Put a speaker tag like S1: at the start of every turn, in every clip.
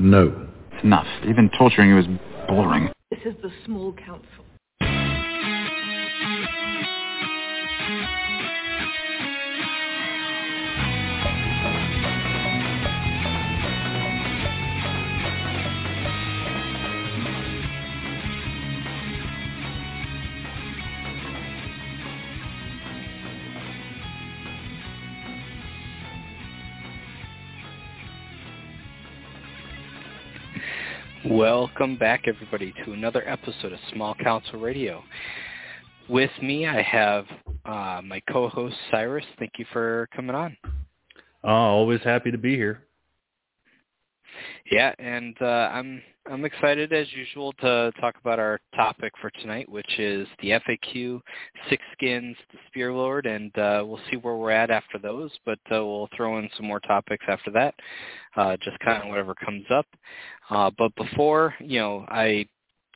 S1: No.
S2: It's enough. Even torturing you is boring.
S3: This is the small council.
S4: Welcome back, everybody, to another episode of Small Council Radio. With me, I have uh, my co-host Cyrus. Thank you for coming on.
S1: Oh, always happy to be here.
S4: Yeah, and uh, I'm I'm excited as usual to talk about our topic for tonight, which is the FAQ, Six Skins, the Spear Lord, and uh, we'll see where we're at after those. But uh, we'll throw in some more topics after that, uh, just kind of whatever comes up. Uh, but before you know, I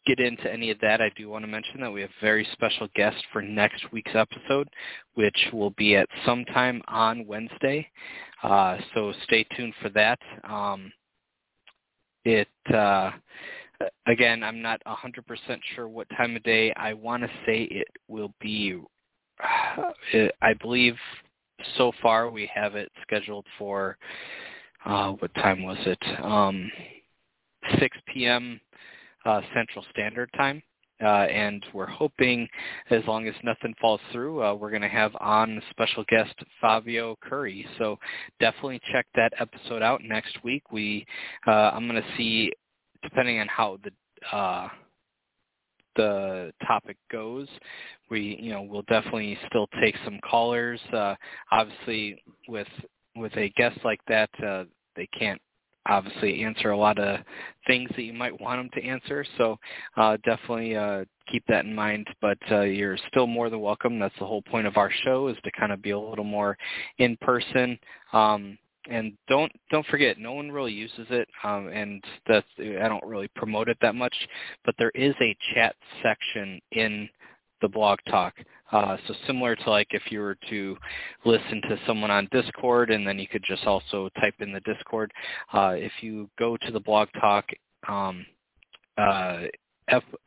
S4: get into any of that, I do want to mention that we have a very special guest for next week's episode, which will be at sometime on Wednesday. Uh, so stay tuned for that. Um, it uh, again, I'm not 100% sure what time of day. I want to say it will be. I believe so far we have it scheduled for. Uh, what time was it? Um, 6 p.m. Uh, Central Standard Time. Uh, and we're hoping, as long as nothing falls through, uh, we're going to have on special guest Fabio Curry. So definitely check that episode out next week. We, uh, I'm going to see, depending on how the uh, the topic goes, we, you know, we'll definitely still take some callers. Uh, obviously, with with a guest like that, uh, they can't obviously answer a lot of things that you might want them to answer. So uh, definitely uh, keep that in mind. But uh, you're still more than welcome. That's the whole point of our show is to kind of be a little more in person. Um, and don't don't forget, no one really uses it, um, and that's I don't really promote it that much. But there is a chat section in the blog talk. Uh, so similar to like if you were to listen to someone on Discord and then you could just also type in the Discord. Uh, if you go to the blog talk um, uh,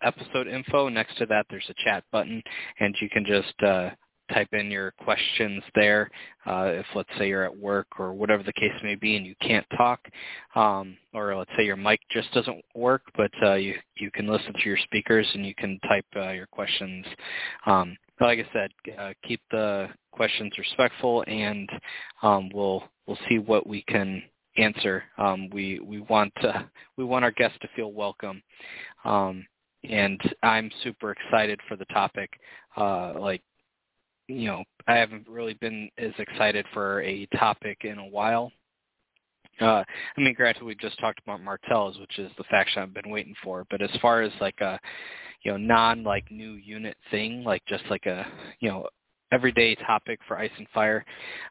S4: episode info, next to that there's a chat button and you can just uh, type in your questions there. Uh, if let's say you're at work or whatever the case may be and you can't talk, um, or let's say your mic just doesn't work, but uh, you you can listen through your speakers and you can type uh, your questions. Um, like I said, uh, keep the questions respectful, and um, we'll we'll see what we can answer. Um, we we want to, we want our guests to feel welcome, um, and I'm super excited for the topic. Uh, like you know, I haven't really been as excited for a topic in a while. Uh, I mean, granted, we've just talked about Martells, which is the faction I've been waiting for. But as far as like a, you know, non like new unit thing, like just like a, you know, everyday topic for Ice and Fire,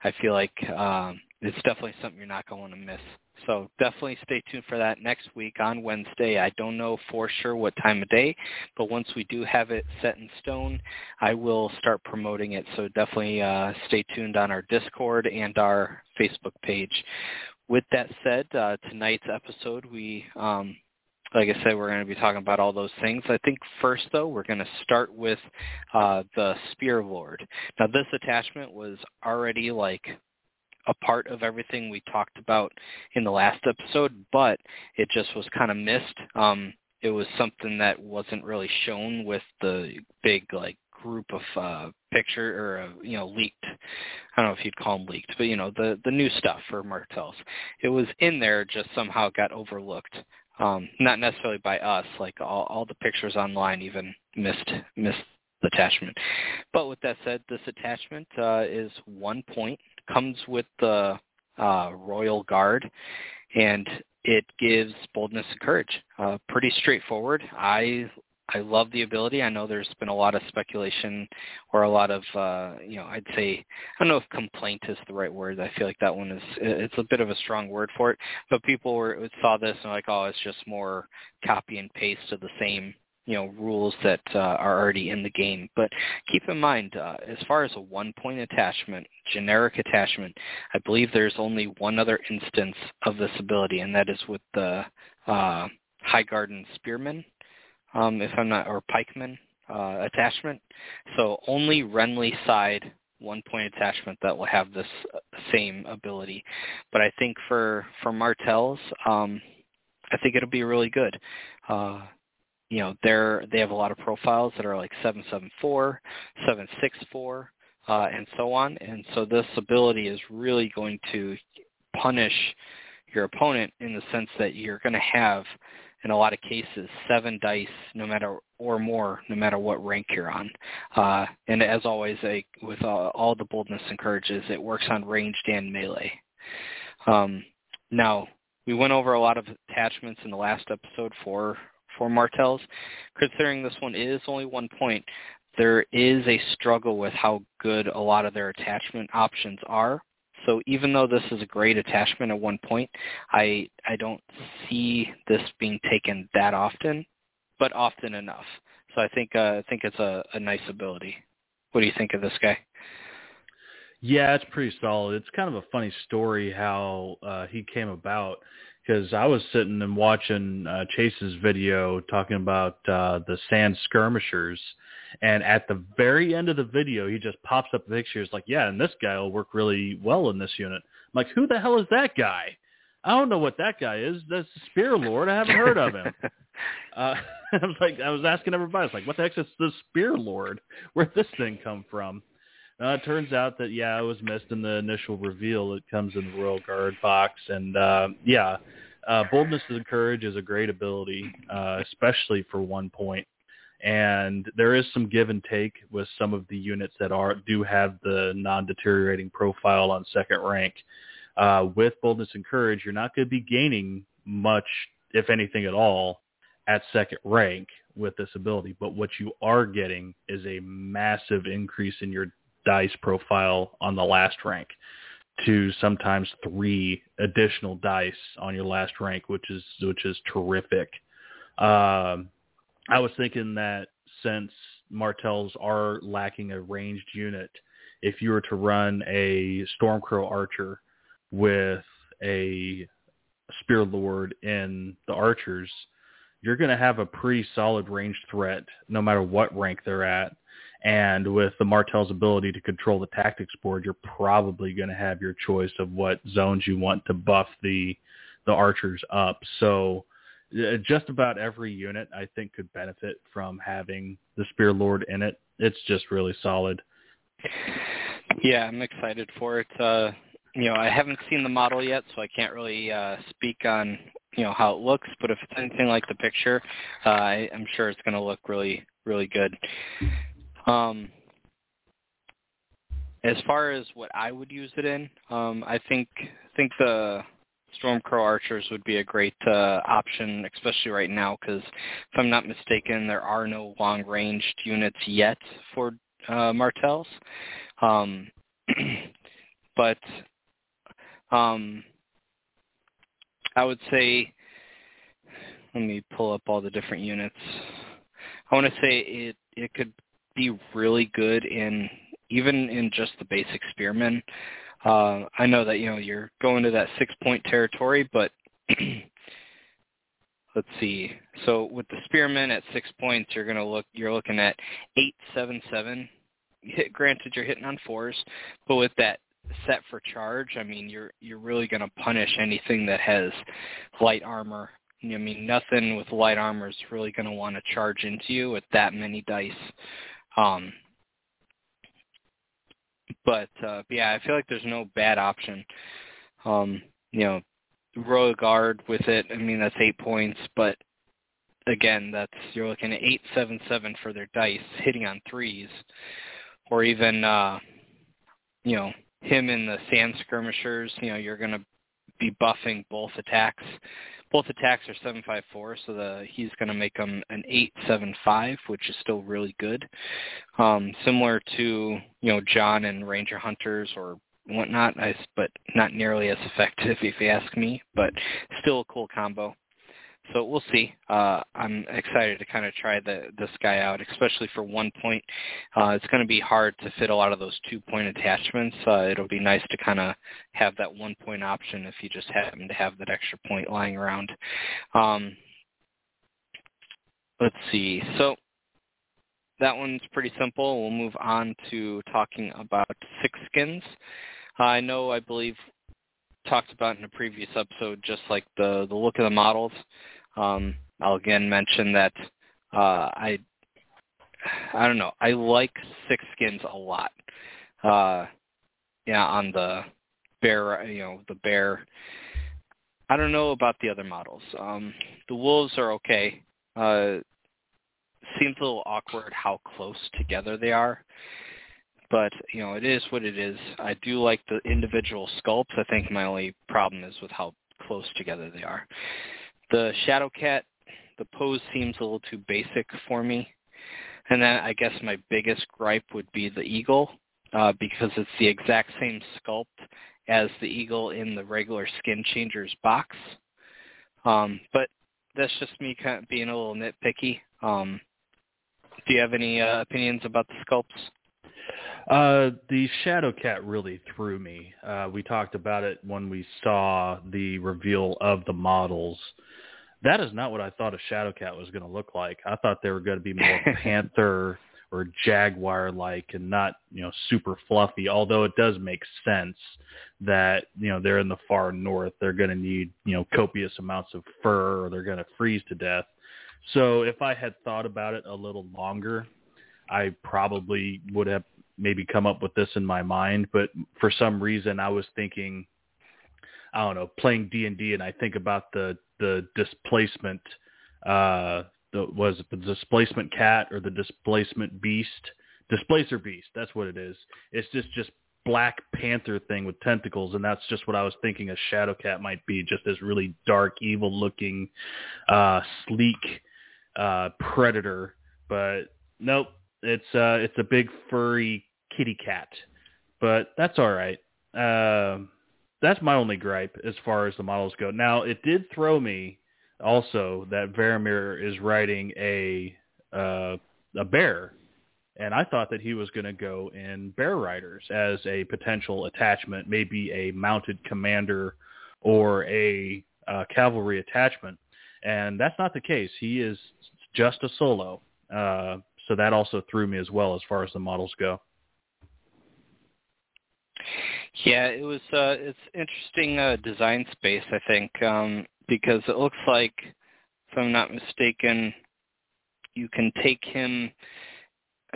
S4: I feel like um, it's definitely something you're not going to miss. So definitely stay tuned for that next week on Wednesday. I don't know for sure what time of day, but once we do have it set in stone, I will start promoting it. So definitely uh, stay tuned on our Discord and our Facebook page. With that said, uh, tonight's episode, we, um, like I said, we're going to be talking about all those things. I think first, though, we're going to start with uh, the Spear Lord. Now, this attachment was already like a part of everything we talked about in the last episode, but it just was kind of missed. Um, it was something that wasn't really shown with the big like group of uh, picture or uh, you know leaked. I don't know if you'd call them leaked, but you know the the new stuff for Martells. It was in there, just somehow got overlooked. Um, not necessarily by us. Like all all the pictures online even missed missed the attachment. But with that said, this attachment uh, is one point comes with the uh, Royal Guard, and it gives boldness and courage. Uh, pretty straightforward. I I love the ability. I know there's been a lot of speculation or a lot of, uh, you know, I'd say, I don't know if complaint is the right word. I feel like that one is, it's a bit of a strong word for it. But people were saw this and like, oh, it's just more copy and paste of the same you know rules that uh, are already in the game. But keep in mind, uh, as far as a one-point attachment, generic attachment, I believe there's only one other instance of this ability, and that is with the uh, Highgarden Spearman, um, if I'm not, or Pikeman uh, attachment. So only Renly side one-point attachment that will have this uh, same ability. But I think for for Martells, um, I think it'll be really good. Uh, you know, they're they have a lot of profiles that are like 774, 764, uh, and so on. And so this ability is really going to punish your opponent in the sense that you're going to have, in a lot of cases, seven dice, no matter or more, no matter what rank you're on. Uh, and as always, with all, all the boldness and encourages, it works on ranged and melee. Um, now, we went over a lot of attachments in the last episode for for Martells. Considering this one is only one point, there is a struggle with how good a lot of their attachment options are. So even though this is a great attachment at one point, I I don't see this being taken that often, but often enough. So I think uh, I think it's a, a nice ability. What do you think of this guy?
S1: Yeah, it's pretty solid. It's kind of a funny story how uh, he came about because I was sitting and watching uh, Chase's video talking about uh, the sand skirmishers, and at the very end of the video, he just pops up pictures like, "Yeah, and this guy will work really well in this unit." I'm like, "Who the hell is that guy?" I don't know what that guy is. That's the Spear Lord. I haven't heard of him. uh, I was like, I was asking everybody. I was like, "What the heck is the Spear Lord? Where'd this thing come from?" Uh, it turns out that yeah, it was missed in the initial reveal. It comes in the Royal Guard box, and uh, yeah, uh, boldness and courage is a great ability, uh, especially for one point. And there is some give and take with some of the units that are do have the non-deteriorating profile on second rank. Uh, with boldness and courage, you're not going to be gaining much, if anything at all, at second rank with this ability. But what you are getting is a massive increase in your dice profile on the last rank to sometimes three additional dice on your last rank, which is which is terrific. Um, I was thinking that since Martells are lacking a ranged unit, if you were to run a Stormcrow Archer with a Spear Lord in the Archers, you're going to have a pretty solid ranged threat no matter what rank they're at. And with the Martell's ability to control the tactics board, you're probably going to have your choice of what zones you want to buff the the archers up. So uh, just about every unit I think could benefit from having the Spear Lord in it. It's just really solid.
S4: Yeah, I'm excited for it. Uh, you know, I haven't seen the model yet, so I can't really uh, speak on you know how it looks. But if it's anything like the picture, uh, I'm sure it's going to look really really good. Um, as far as what I would use it in, um, I think think the Stormcrow Archers would be a great uh, option, especially right now, because if I'm not mistaken, there are no long-ranged units yet for uh, Martells. Um, but um, I would say, let me pull up all the different units. I want to say it it could be really good in even in just the basic spearmen. Uh, I know that you know you're going to that six point territory, but let's see. So with the spearmen at six points, you're gonna look. You're looking at eight seven seven. Hit, granted, you're hitting on fours, but with that set for charge, I mean, you're you're really gonna punish anything that has light armor. I mean, nothing with light armor is really going to want to charge into you with that many dice. Um, but uh, yeah, I feel like there's no bad option. Um, you know, Royal Guard with it. I mean, that's eight points, but again, that's you're looking at eight, seven, seven for their dice, hitting on threes, or even uh, you know him in the sand skirmishers. You know, you're to be buffing both attacks both attacks are 754, so the he's going to make them an 875, which is still really good. Um, similar to you know John and Ranger Hunters or whatnot, but not nearly as effective if you ask me. But still a cool combo. So we'll see. Uh, I'm excited to kind of try the, this guy out, especially for one point. Uh, it's going to be hard to fit a lot of those two point attachments. Uh, it'll be nice to kind of have that one point option if you just happen to have that extra point lying around. Um, let's see. So that one's pretty simple. We'll move on to talking about six skins. I know, I believe, talked about in a previous episode, just like the the look of the models. Um, I'll again mention that uh, I I don't know. I like six skins a lot. Uh, yeah, on the bear, you know, the bear. I don't know about the other models. Um, the wolves are okay. Uh, seems a little awkward how close together they are. But, you know, it is what it is. I do like the individual sculpts. I think my only problem is with how close together they are. The Shadow Cat, the pose seems a little too basic for me. And then I guess my biggest gripe would be the eagle, uh, because it's the exact same sculpt as the eagle in the regular Skin Changers box. Um, but that's just me kind of being a little nitpicky. Um, do you have any uh, opinions about the sculpts?
S1: Uh, the Shadow Cat really threw me. Uh, we talked about it when we saw the reveal of the models. That is not what I thought a Shadow Cat was going to look like. I thought they were going to be more panther or jaguar-like and not, you know, super fluffy. Although it does make sense that you know they're in the far north, they're going to need you know copious amounts of fur, or they're going to freeze to death. So if I had thought about it a little longer, I probably would have maybe come up with this in my mind. But for some reason, I was thinking, I don't know, playing D and D, and I think about the the displacement, uh, the was it the displacement cat or the displacement beast, displacer beast. That's what it is. It's just just black panther thing with tentacles and that's just what I was thinking a shadow cat might be just this really dark evil looking uh sleek uh, predator, but nope, it's uh, it's a big furry kitty cat. But that's all right. Uh, that's my only gripe as far as the models go. Now it did throw me also that Varamir is riding a uh, a bear, and I thought that he was going to go in Bear Riders as a potential attachment, maybe a mounted commander or a uh, cavalry attachment and that's not the case. He is just a solo, uh, so that also threw me as well as far as the models go.
S4: Yeah, it was. Uh, it's interesting uh, design space, I think, um, because it looks like, if I'm not mistaken, you can take him.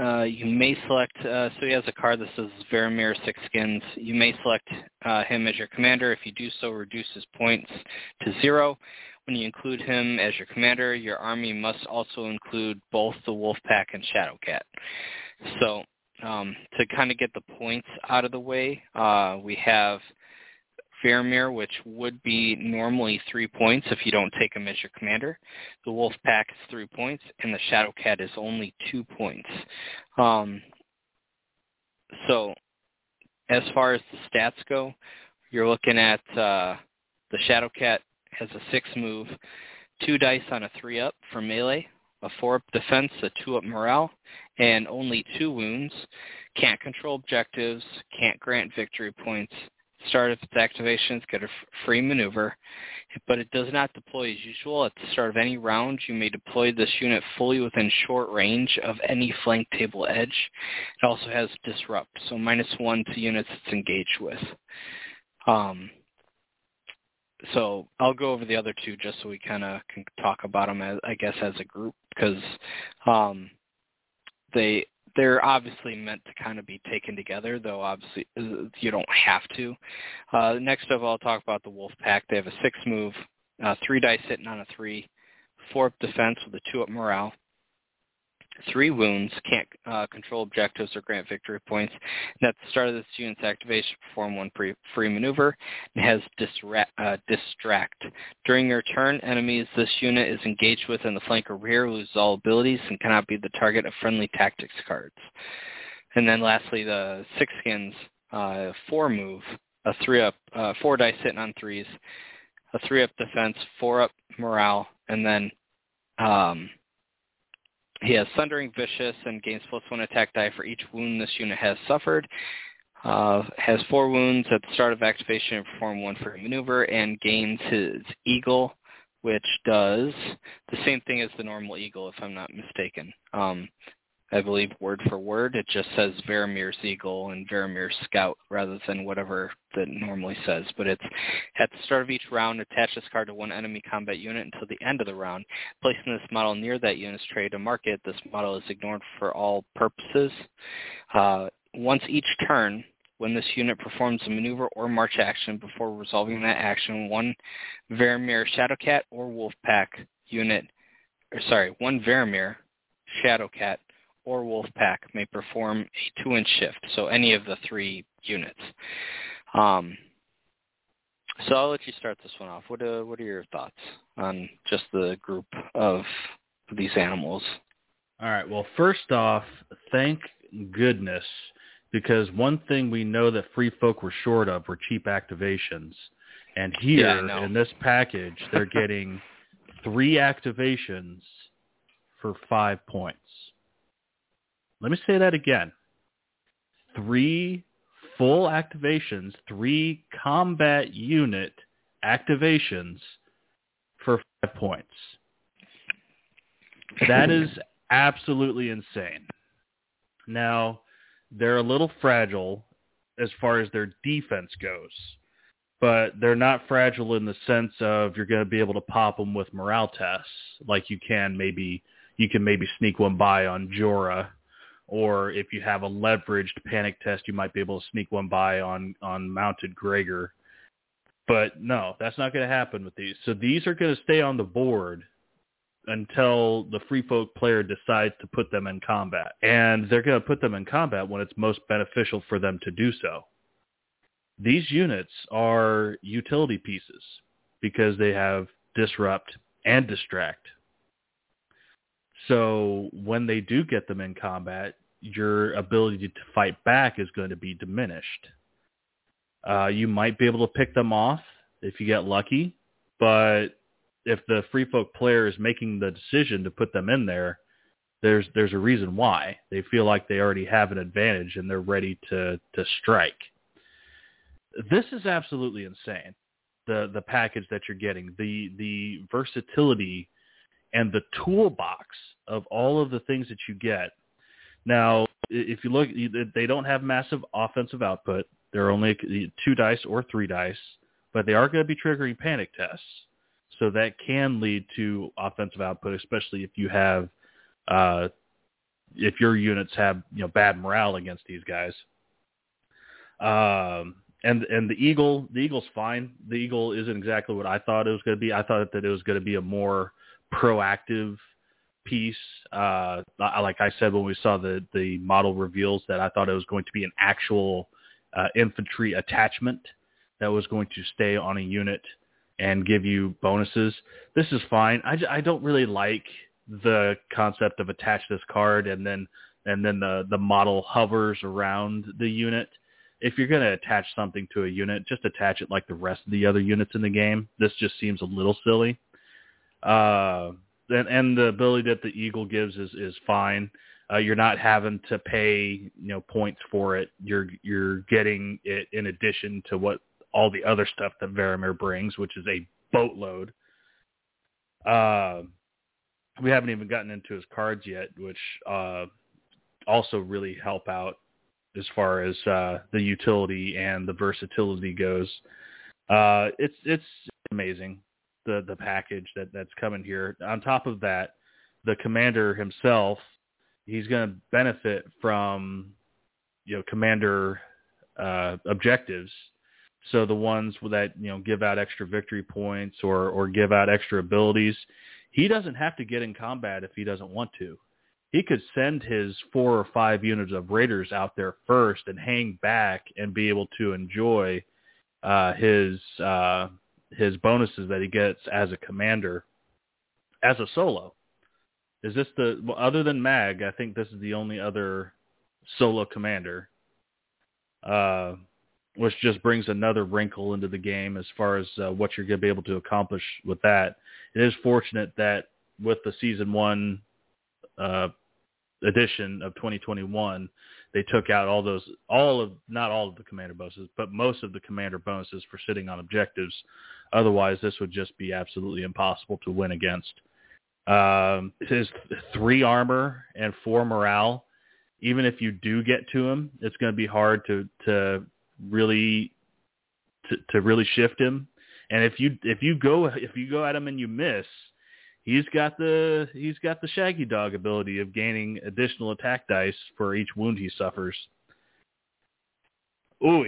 S4: Uh, you may select. Uh, so he has a card that says Varamir Six Skins. You may select uh, him as your commander. If you do so, reduce his points to zero. When you include him as your commander, your army must also include both the Wolfpack and Shadowcat. So um, to kind of get the points out of the way, uh, we have Varamir, which would be normally three points if you don't take him as your commander. The Wolf Pack is three points, and the Shadow Cat is only two points. Um, so as far as the stats go, you're looking at uh, the Shadowcat has a six move, two dice on a three up for melee, a four up defense, a two up morale, and only two wounds. Can't control objectives, can't grant victory points. Start of its activations, get a free maneuver, but it does not deploy as usual. At the start of any round, you may deploy this unit fully within short range of any flank table edge. It also has disrupt, so minus one to units it's engaged with. Um, so I'll go over the other two just so we kind of can talk about them as I guess as a group because um, they they're obviously meant to kind of be taken together, though obviously uh, you don't have to. Uh, next up, I'll talk about the Wolf Pack. They have a six move, uh, three dice hitting on a three, four up defense with a two up morale, three wounds, can't uh, control objectives or grant victory points. And at the start of this unit's activation, perform one pre- free maneuver and has disra- uh, distract. During your turn, enemies this unit is engaged with in the flank or rear lose all abilities and cannot be the target of friendly tactics cards. And then lastly, the six skins, uh, four move, a three up, uh, four dice sitting on threes, a three up defense, four up morale, and then um, he has Sundering Vicious and gains plus one attack die for each wound this unit has suffered. Uh, has four wounds at the start of activation and perform one free maneuver, and gains his Eagle, which does the same thing as the normal Eagle, if I'm not mistaken. Um, I believe word for word. It just says Varamir's Eagle and Varamir's Scout rather than whatever that normally says. But it's at the start of each round, attach this card to one enemy combat unit until the end of the round. Placing this model near that unit's tray to mark it, this model is ignored for all purposes. Uh, once each turn, when this unit performs a maneuver or march action before resolving that action, one Varamir Shadowcat or Wolfpack unit, or sorry, one Varamir Shadowcat or Wolfpack may perform a two-inch shift, so any of the three units. Um, so I'll let you start this one off. What, uh, what are your thoughts on just the group of these animals?
S1: All right. Well, first off, thank goodness, because one thing we know that free folk were short of were cheap activations. And here
S4: yeah,
S1: in this package, they're getting three activations for five points. Let me say that again. Three full activations, three combat unit activations for five points. That is absolutely insane. Now, they're a little fragile as far as their defense goes, but they're not fragile in the sense of you're going to be able to pop them with morale tests like you can maybe you can maybe sneak one by on Jorah or if you have a leveraged panic test, you might be able to sneak one by on on mounted Gregor. But no, that's not going to happen with these. So these are going to stay on the board until the free folk player decides to put them in combat. And they're going to put them in combat when it's most beneficial for them to do so. These units are utility pieces because they have disrupt and distract. So when they do get them in combat, your ability to fight back is going to be diminished. Uh, you might be able to pick them off if you get lucky, but if the free folk player is making the decision to put them in there, there's there's a reason why. They feel like they already have an advantage and they're ready to to strike. This is absolutely insane. The the package that you're getting, the the versatility and the toolbox of all of the things that you get now, if you look, they don't have massive offensive output. They're only two dice or three dice, but they are going to be triggering panic tests. So that can lead to offensive output, especially if you have, uh, if your units have you know bad morale against these guys. Um, and and the eagle, the eagle's fine. The eagle isn't exactly what I thought it was going to be. I thought that it was going to be a more proactive piece. Uh, like I said when we saw the the model reveals, that I thought it was going to be an actual uh, infantry attachment that was going to stay on a unit and give you bonuses. This is fine. I, I don't really like the concept of attach this card and then and then the the model hovers around the unit. If you're going to attach something to a unit, just attach it like the rest of the other units in the game. This just seems a little silly. Uh, and, and the ability that the Eagle gives is is fine. Uh, you're not having to pay you know points for it. You're you're getting it in addition to what all the other stuff that Varamir brings, which is a boatload. Uh, we haven't even gotten into his cards yet, which uh, also really help out as far as uh, the utility and the versatility goes. Uh, it's it's amazing the the package that that's coming here. On top of that, the commander himself, he's going to benefit from you know commander uh, objectives. So the ones that you know give out extra victory points or or give out extra abilities, he doesn't have to get in combat if he doesn't want to. He could send his four or five units of raiders out there first and hang back and be able to enjoy uh, his uh, his bonuses that he gets as a commander as a solo. Is this the well, other than Mag? I think this is the only other solo commander. Uh, which just brings another wrinkle into the game as far as uh, what you're going to be able to accomplish with that. It is fortunate that with the season one uh, edition of 2021, they took out all those, all of, not all of the commander bonuses, but most of the commander bonuses for sitting on objectives. Otherwise, this would just be absolutely impossible to win against. Um, his three armor and four morale. Even if you do get to him, it's going to be hard to to really to, to really shift him. And if you if you go if you go at him and you miss, he's got the he's got the shaggy dog ability of gaining additional attack dice for each wound he suffers. Ooh,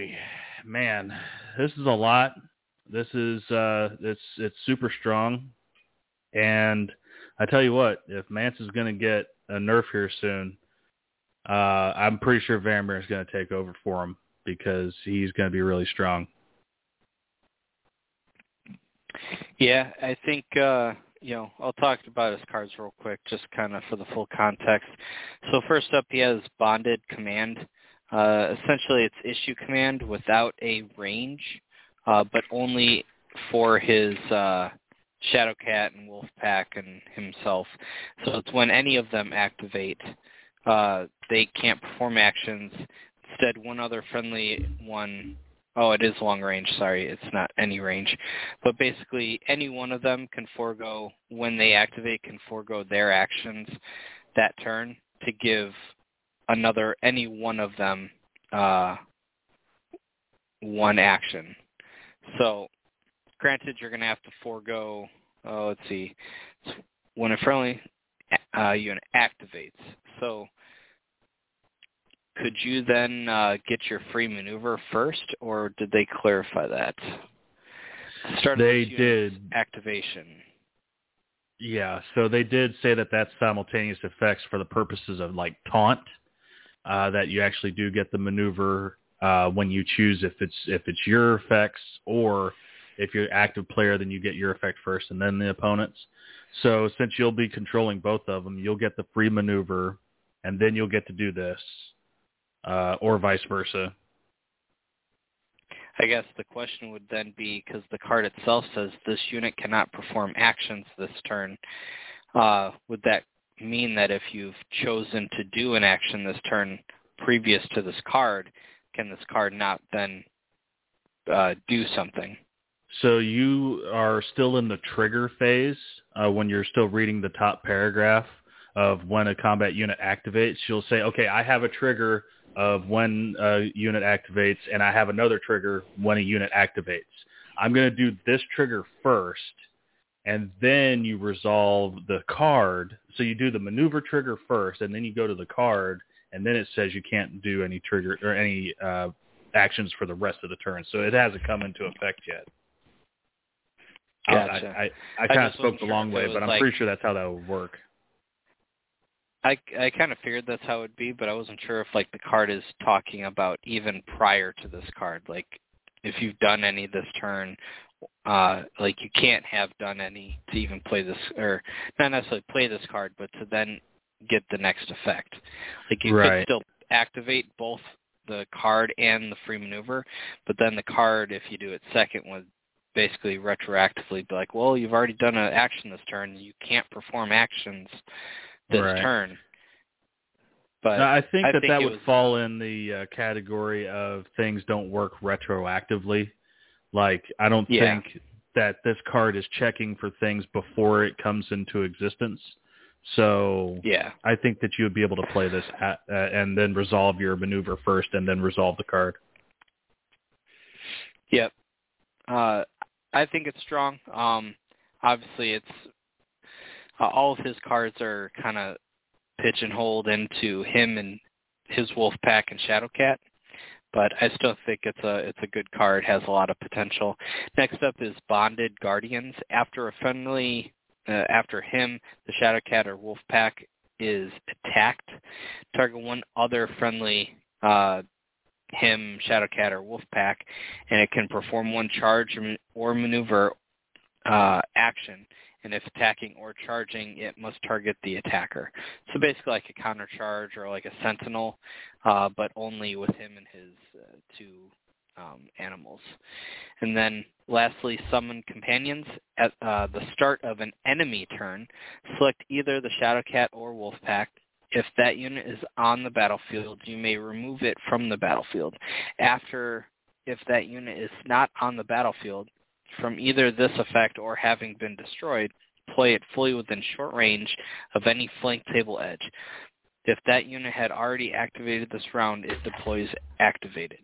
S1: man, this is a lot. This is uh it's it's super strong. And I tell you what, if Mance is going to get a nerf here soon, uh I'm pretty sure Varamir is going to take over for him because he's going to be really strong.
S4: Yeah, I think uh you know, I'll talk about his cards real quick, just kind of for the full context. So first up, he has Bonded Command. Uh, essentially, it's issue command without a range, uh, but only for his uh, Shadowcat and Wolfpack and himself. So it's when any of them activate, uh, they can't perform actions. Instead, one other friendly one Oh, it is long range. Sorry, it's not any range. But basically, any one of them can forego, when they activate, can forego their actions that turn to give another, any one of them, uh, one action. So, granted, you're going to have to forego, oh, let's see, when a friendly uh, unit activates. So, could you then uh, get your free maneuver first, or did they clarify that?
S1: Start they did
S4: activation.
S1: Yeah, so they did say that that's simultaneous effects for the purposes of like taunt. Uh, that you actually do get the maneuver uh, when you choose if it's if it's your effects or if you're active player, then you get your effect first and then the opponent's. So since you'll be controlling both of them, you'll get the free maneuver, and then you'll get to do this uh, or vice versa.
S4: I guess the question would then be because the card itself says this unit cannot perform actions this turn. Uh, would that mean that if you've chosen to do an action this turn previous to this card, can this card not then uh, do something?
S1: So you are still in the trigger phase uh, when you're still reading the top paragraph of when a combat unit activates. You'll say, okay, I have a trigger of when a unit activates, and I have another trigger when a unit activates. I'm going to do this trigger first, and then you resolve the card. So you do the maneuver trigger first, and then you go to the card, and then it says you can't do any trigger or any uh, actions for the rest of the turn. So it hasn't come into effect yet.
S4: Gotcha.
S1: I, I, I, kind of spoke the long way, but I'm
S4: like,
S1: pretty sure that's how that would work.
S4: I I kind of figured that's how it would be, but I wasn't sure if like the card is talking about even prior to this card, like if you've done any this turn, uh, like you can't have done any to even play this, or not necessarily play this card, but to then get the next effect. Like you
S1: right.
S4: could still activate both the card and the free maneuver, but then the card, if you do it second, would basically retroactively be like, well, you've already done an action this turn, you can't perform actions this
S1: right.
S4: turn. But
S1: no, I think
S4: I
S1: that
S4: think
S1: that would
S4: was,
S1: fall in the uh, category of things don't work retroactively. Like I don't
S4: Yeah.
S1: think that this card is checking for things before it comes into existence. So
S4: Yeah.
S1: I think that you would be able to play this at, uh, and then resolve your maneuver first, and then resolve the card.
S4: Yep. Uh, I think it's strong. Um, obviously, it's uh, all of his cards are kind of pigeonholed into him and his wolf pack and Shadowcat, but I still think it's a it's a good card. Has a lot of potential. Next up is Bonded Guardians. After a friendly, uh, after him, the Shadowcat or Wolfpack is attacked. Target one other friendly uh, him, Shadowcat, or Wolfpack, and it can perform one charge or maneuver uh, action and if attacking or charging, it must target the attacker. So basically like a counter charge or like a sentinel, uh, but only with him and his uh, two um, animals. And then lastly, summon companions. At uh, the start of an enemy turn, select either the Shadowcat or Wolfpack. If that unit is on the battlefield, you may remove it from the battlefield. After, if that unit is not on the battlefield, from either this effect or having been destroyed, play it fully within short range of any flank table edge. If that unit had already activated this round, it deploys activated.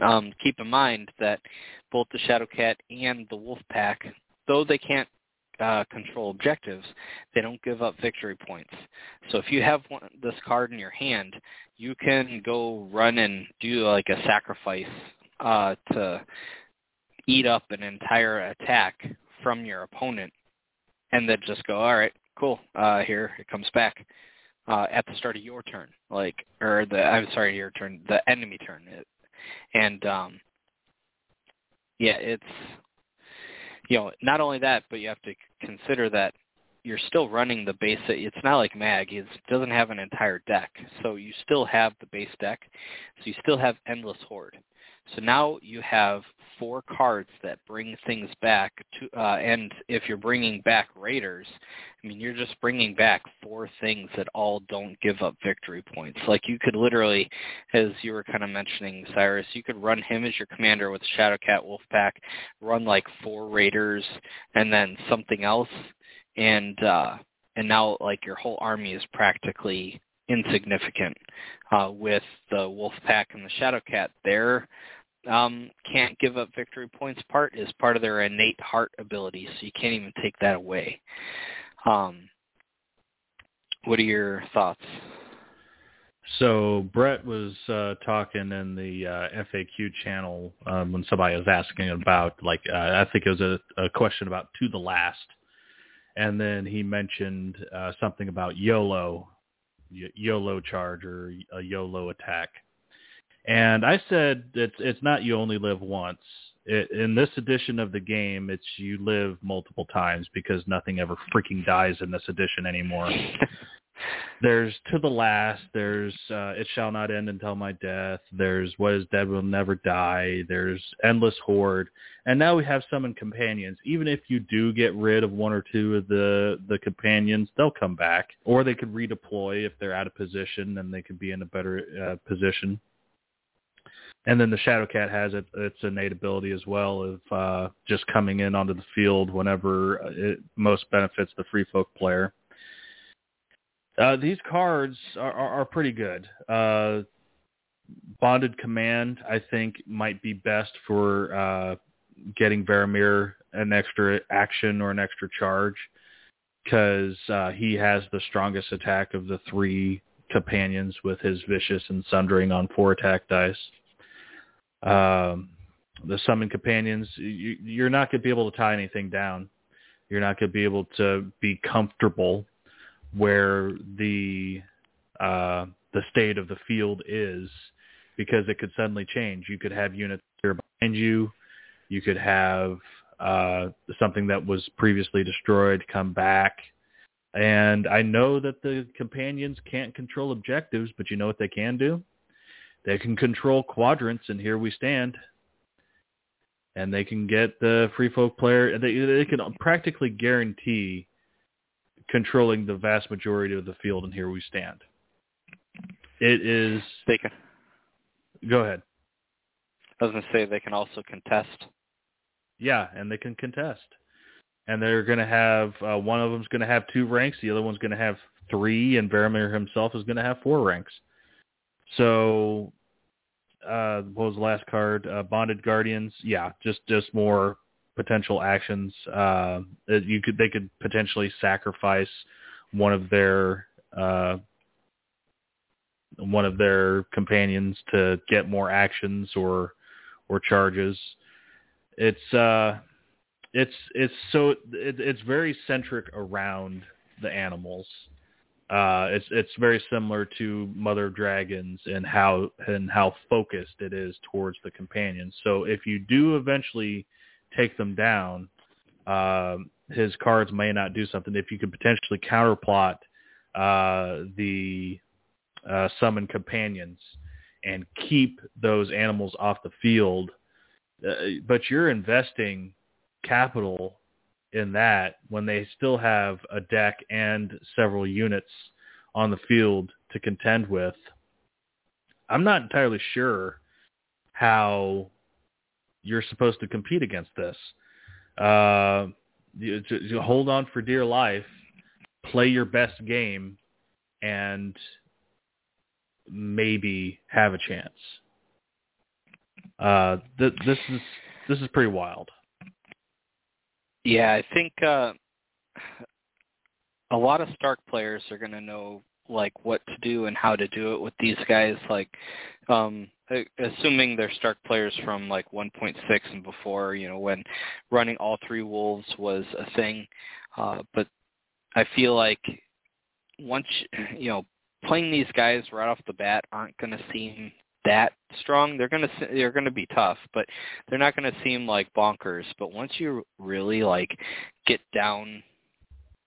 S4: Um, keep in mind that both the Shadowcat and the Wolf Pack, though they can't uh, control objectives, they don't give up victory points. So if you have one, this card in your hand, you can go run and do like a sacrifice uh, to eat up an entire attack from your opponent, and then just go, all right, cool, uh, here it comes back uh, at the start of your turn, like or the I'm sorry, your turn, the enemy turn, it, and um, yeah, it's you know not only that, but you have to consider that you're still running the base. It's not like Mag; it doesn't have an entire deck, so you still have the base deck, so you still have Endless Horde. So now you have four cards that bring things back to, uh, and if you're bringing back Raiders, I mean, you're just bringing back four things that all don't give up victory points. Like you could literally, as you were kind of mentioning, Cyrus, you could run him as your commander with Shadowcat Wolfpack, run like four Raiders, and then something else, and uh, and now like your whole army is practically insignificant uh, with the Wolfpack and the Shadowcat. They're um, can't give up victory points part is part of their innate heart ability, so you can't even take that away. Um, what are your thoughts?
S1: So Brett was uh, talking in the uh, FAQ channel um, when somebody was asking about, like, uh, I think it was a, a question about to the last, and then he mentioned uh, something about YOLO, y- YOLO charge or a YOLO attack. And I said it's it's not you only live once. It, in this edition of the game, it's you live multiple times because nothing ever freaking dies in this edition anymore. there's to the last. There's uh, it shall not end until my death. There's what is dead will never die. There's endless horde, and now we have summon companions. Even if you do get rid of one or two of the the companions, they'll come back, or they could redeploy if they're out of position, and they could be in a better uh, position. And then the Shadowcat has it, its innate ability as well of uh, just coming in onto the field whenever it most benefits the free folk player. Uh, these cards are, are, are pretty good. Uh, Bonded Command, I think, might be best for uh, getting Varamir an extra action or an extra charge because uh, he has the strongest attack of the three companions with his Vicious and Sundering on four attack dice um, the summon companions, you, you're not going to be able to tie anything down. You're not going to be able to be comfortable where the uh, the state of the field is because it could suddenly change. You could have units here behind you. You could have uh, something that was previously destroyed come back. And I know that the companions can't control objectives, but you know what they can do? They can control quadrants, and here we stand. And they can get the free folk player. They they can practically guarantee controlling the vast majority of the field, and here we stand. It is.
S4: They can.
S1: Go ahead.
S4: I was going to say they can also contest.
S1: Yeah, and they can contest. And they're going to have uh, one of them's going to have two ranks, the other one's going to have three, and Varamir himself is going to have four ranks. So, uh, what was the last card? Uh, Bonded Guardians. Yeah, just just more potential actions. Uh, you could they could potentially sacrifice one of their uh, one of their companions to get more actions or or charges. It's uh, it's it's so it, it's very centric around the animals uh, it's it's very similar to Mother Dragons and how and how focused it is towards the companions. So if you do eventually take them down, uh, his cards may not do something. If you could potentially counterplot uh, the uh, summon companions and keep those animals off the field. Uh, but you're investing capital in that when they still have a deck and several units on the field to contend with. I'm not entirely sure how you're supposed to compete against this. Uh, you, to hold on for dear life, play your best game, and maybe have a chance. Uh, th- this is this is pretty wild.
S4: Yeah, I think uh, a lot of Stark players are going to know like what to do and how to do it with these guys. Like, um, assuming they're Stark players from like 1.6 and before, you know, when running all three wolves was a thing. Uh, but I feel like once you know playing these guys right off the bat aren't going to seem that strong. They're going to they're to be tough, but they're not going to seem like bonkers. But once you really like get down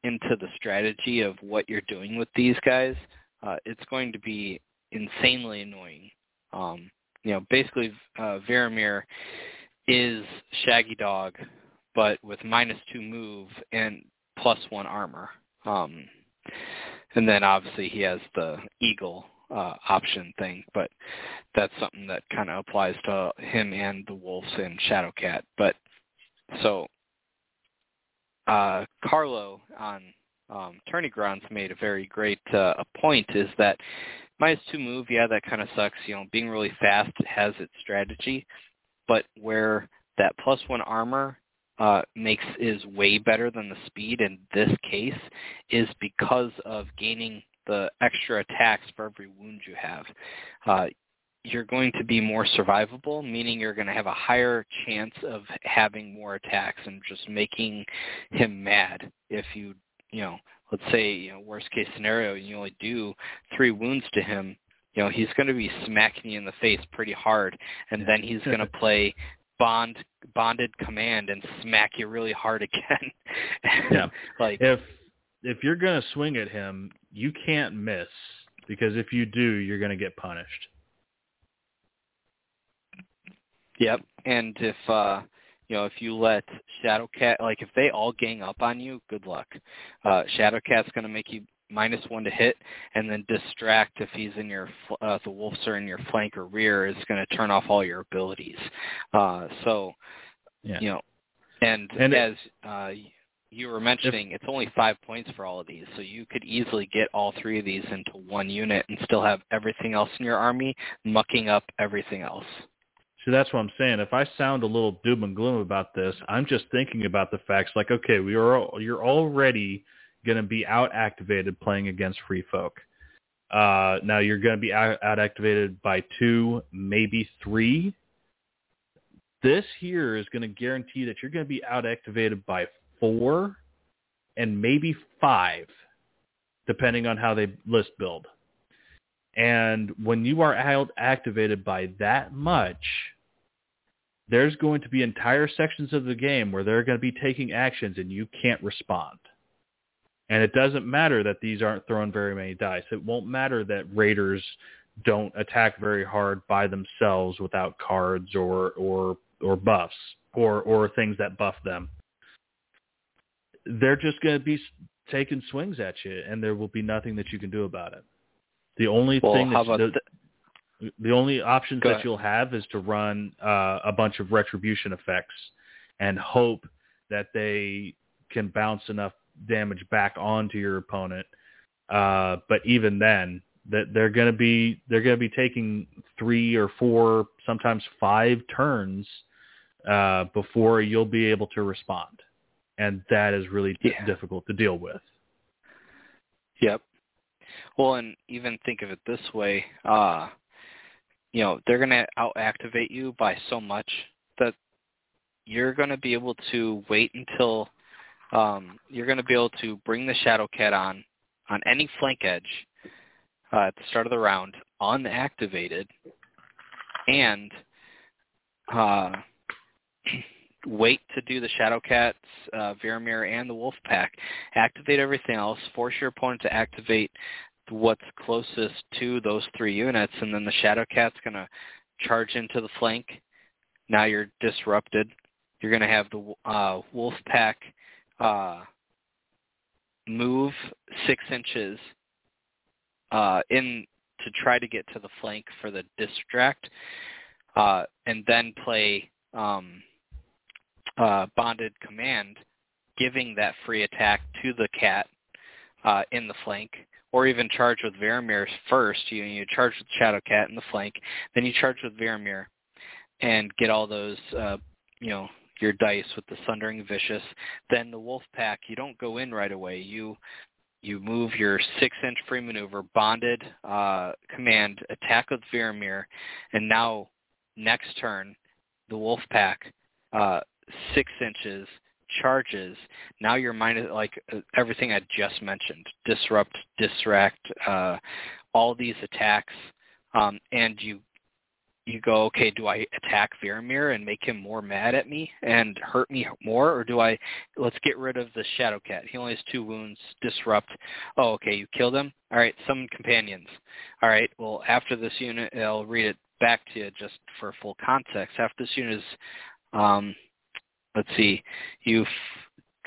S4: into the strategy of what you're doing with these guys, uh, it's going to be insanely annoying. Um, you know, basically, uh, Varamir is Shaggy Dog, but with minus two move and plus one armor. Um, and then obviously he has the eagle uh, option thing, but that's something that kind of applies to him and the wolves and Shadowcat. But so uh, Carlo on um, Tourney Grounds made a very great uh, point is that minus two move, yeah, that kind of sucks. You know, being really fast has its strategy, but where that plus one armor uh, makes is way better than the speed in this case is because of gaining the extra attacks for every wound you have. Uh, you're going to be more survivable, meaning you're going to have a higher chance of having more attacks and just making him mad if you, you know, let's say, you know, worst case scenario, you only do three wounds to him, you know, he's going to be smacking you in the face pretty hard, and then he's going to play bond bonded command and smack you really hard again.
S1: yeah.
S4: like
S1: if if you're going to swing at him, you can't miss because if you do, you're going to get punished.
S4: Yep. And if uh you know, if you let Shadowcat like if they all gang up on you, good luck. Uh Shadowcat's going to make you minus one to hit, and then distract if he's in your uh, the wolves are in your flank or rear is going to turn off all your abilities. Uh, so,
S1: yeah.
S4: you know, and,
S1: and
S4: as uh, you were mentioning, it's only five points for all of these, so you could easily get all three of these into one unit and still have everything else in your army mucking up everything else.
S1: So that's what I'm saying. If I sound a little doom and gloom about this, I'm just thinking about the facts. Like, okay, we are you're already going to be out activated playing against free folk. Uh, now you're going to be out, out activated by two, maybe three. This here is going to guarantee that you're going to be out activated by four and maybe five, depending on how they list build. And when you are out activated by that much, there's going to be entire sections of the game where they're going to be taking actions and you can't respond. And it doesn't matter that these aren't throwing very many dice. It won't matter that raiders don't attack very hard by themselves without cards or or or buffs or or things that buff them. They're just going to be taking swings at you, and there will be nothing that you can do about it. The only
S4: well,
S1: thing that's
S4: the,
S1: the, the only options
S4: Go
S1: that
S4: ahead.
S1: you'll have is to run uh, a bunch of retribution effects and hope that they can bounce enough damage back onto your opponent. Uh, but even then, that they're going to be they're going to be taking three or four, sometimes five turns uh, before you'll be able to respond, and that is really d- difficult to deal with.
S4: Yep. Well, and even think of it this way, uh, you know, they're going to out activate you by so much that you're going to be able to wait until um, you're going to be able to bring the Shadow Cat on on any flank edge uh, at the start of the round, unactivated, and uh, wait to do the Shadow Cats, uh, Varamir, and the Wolf Pack. Activate everything else. Force your opponent to activate what's closest to those three units, and then the Shadow Cat's going to charge into the flank. Now you're disrupted. You're going to have the uh, Wolf Pack uh, move six inches uh, in to try to get to the flank for the distract, uh, and then play um, uh, bonded command, giving that free attack to the cat uh, in the flank, or even charge with Varamir first. You you charge with Shadow Cat in the flank, then you charge with Varamir, and get all those uh, you know your dice with the Sundering Vicious. Then the Wolf Pack, you don't go in right away. You you move your six inch free maneuver, bonded uh, command, attack with Varamir, and now next turn, the Wolf Pack, uh, six inches, charges. Now you're minus like uh, everything I just mentioned, disrupt, distract, uh, all these attacks, um, and you you go, okay, do I attack Varamir and make him more mad at me and hurt me more, or do I let's get rid of the Shadow Cat? He only has two wounds. Disrupt. Oh, okay, you killed him. All right, summon companions. All right, well after this unit, I'll read it back to you just for full context. After this unit is, um, let's see, you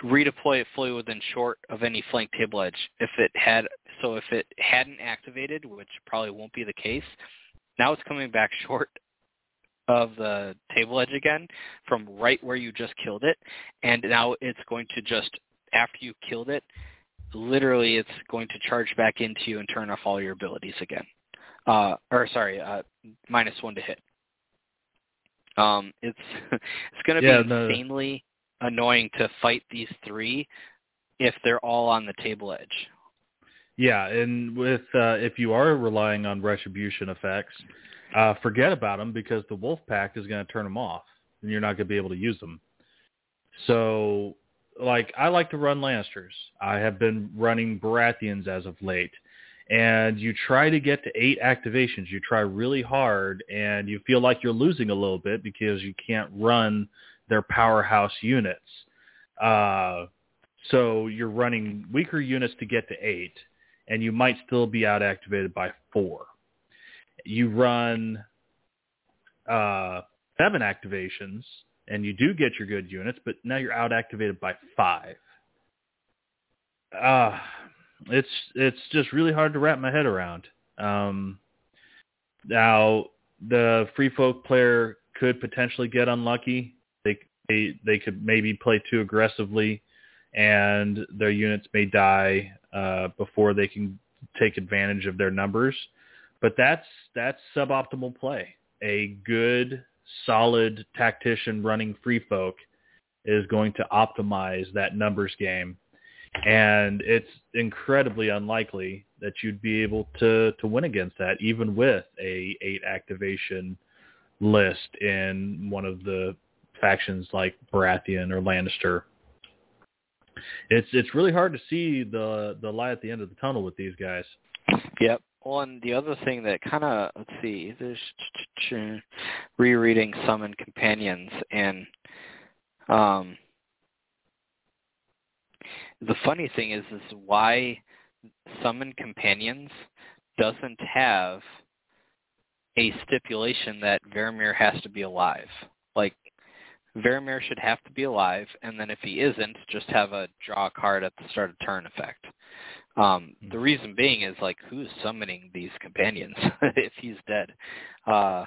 S4: redeploy it fully within short of any flank table edge. If it had, so if it hadn't activated, which probably won't be the case, now it's coming back short of the table edge again from right where you just killed it. And now it's going to just, after you killed it, literally it's going to charge back into you and turn off all your abilities again. Uh, or sorry, uh, minus one to hit. Um, it's it's going to
S1: Yeah,
S4: be
S1: no.
S4: insanely annoying to fight these three if they're all on the table edge.
S1: Yeah, and with uh, if you are relying on retribution effects, uh, forget about them because the wolf pack is going to turn them off, and you're not going to be able to use them. So, like I like to run Lannisters. I have been running Baratheons as of late, and you try to get to eight activations. You try really hard, and you feel like you're losing a little bit because you can't run their powerhouse units. Uh, so you're running weaker units to get to eight and you might still be out activated by four. You run uh, seven activations, and you do get your good units, but now you're out activated by five. Uh, it's it's just really hard to wrap my head around. Um, now the free folk player could potentially get unlucky. They they they could maybe play too aggressively, and their units may die uh, before they can take advantage of their numbers. But that's that's suboptimal play. A good, solid tactician running free folk is going to optimize that numbers game, and it's incredibly unlikely that you'd be able to to win against that, even with a eight activation list in one of the factions like Baratheon or Lannister it's it's really hard to see the the light at the end of the tunnel with these guys.
S4: Yep. Well, and the other thing that kind of let's see, there's rereading Summon Companions, and um, the funny thing is, is why Summon Companions doesn't have a stipulation that Varamir has to be alive. Like Varamir should have to be alive, and then if he isn't, just have a draw a card at the start of turn effect. Um,
S1: Hmm.
S4: the reason being is like who's summoning these companions if he's dead. Uh,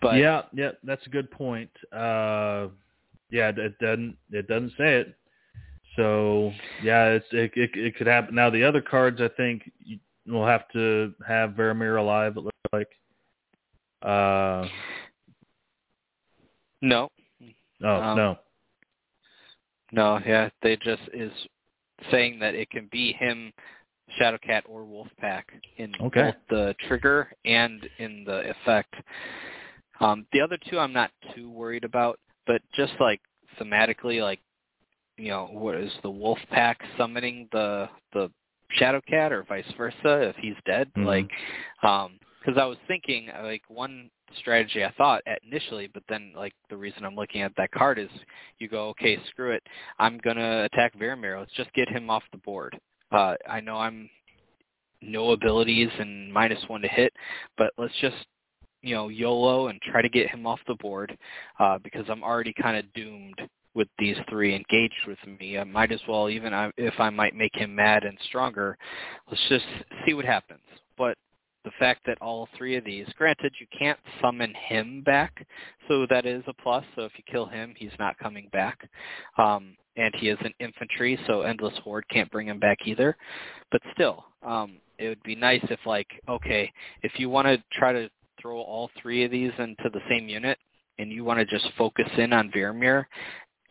S4: but
S1: yeah, yeah, that's a good point. Uh, yeah, it, it doesn't it doesn't say it. So yeah, it's it, it it could happen. Now the other cards, I think we'll have to have Varamir alive. It looks like. Uh,
S4: no,
S1: oh
S4: Um,
S1: no.
S4: no, yeah, they just is saying that it can be him, Shadowcat or Wolfpack in
S1: Okay.
S4: both the trigger and in the effect. Um, the other two I'm not too worried about, but just like thematically, like you know, what is the Wolfpack summoning the the Shadowcat or vice versa if he's dead?
S1: Mhm.
S4: Like, um, because I was thinking like one strategy I thought at initially, but then like the reason I'm looking at that card is you go, okay, screw it, I'm gonna attack Varamir. Let's just get him off the board. Uh, I know I'm no abilities and minus one to hit, but let's just you know YOLO and try to get him off the board uh, because I'm already kind of doomed with these three engaged with me. I might as well, even if I might make him mad and stronger, let's just see what happens. But the fact that all three of these, granted, you can't summon him back, so that is a plus. So if you kill him, he's not coming back. Um, and he is an infantry, so Endless Horde can't bring him back either. But still, um, it would be nice if, like, okay, if you want to try to throw all three of these into the same unit, and you want to just focus in on Varamir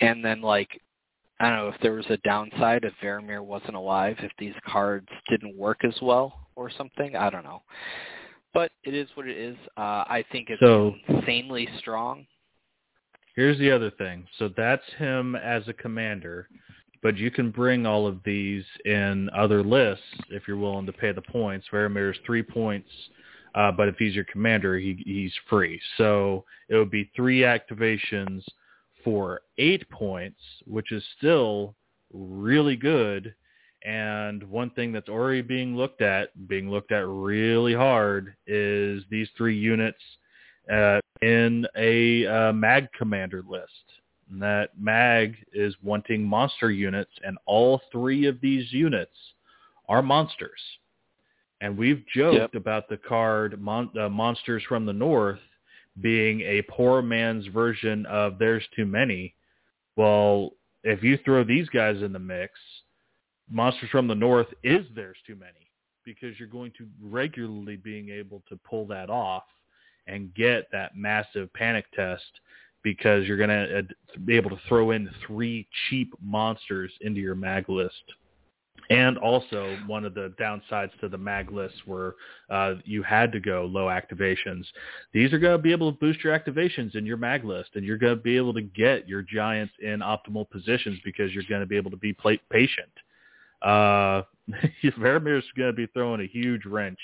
S4: and then like I don't know if there was a downside if Varamir wasn't alive, if these cards didn't work as well or something. I don't know. But it is what it is. Uh, I think it's
S1: so,
S4: insanely strong.
S1: Here's the other thing. So that's him as a commander, but you can bring all of these in other lists if you're willing to pay the points. Varamir's three points, uh, but if he's your commander, he, he's free. So it would be three activations – for eight points, which is still really good. And one thing that's already being looked at, being looked at really hard, is these three units uh, in a uh, mag commander list. And that mag is wanting monster units, and all three of these units are monsters. And we've joked yep. about the card Mon- uh, Monsters from the North being a poor man's version of There's Too Many. Well, if you throw these guys in the mix, Monsters from the North is There's Too Many because you're going to regularly being able to pull that off and get that massive panic test because you're going to uh, be able to throw in three cheap monsters into your mag list. And also, one of the downsides to the mag lists were uh, you had to go low activations. These are going to be able to boost your activations in your mag list, and you're going to be able to get your giants in optimal positions because you're going to be able to be patient. Uh, Varamir's going to be throwing a huge wrench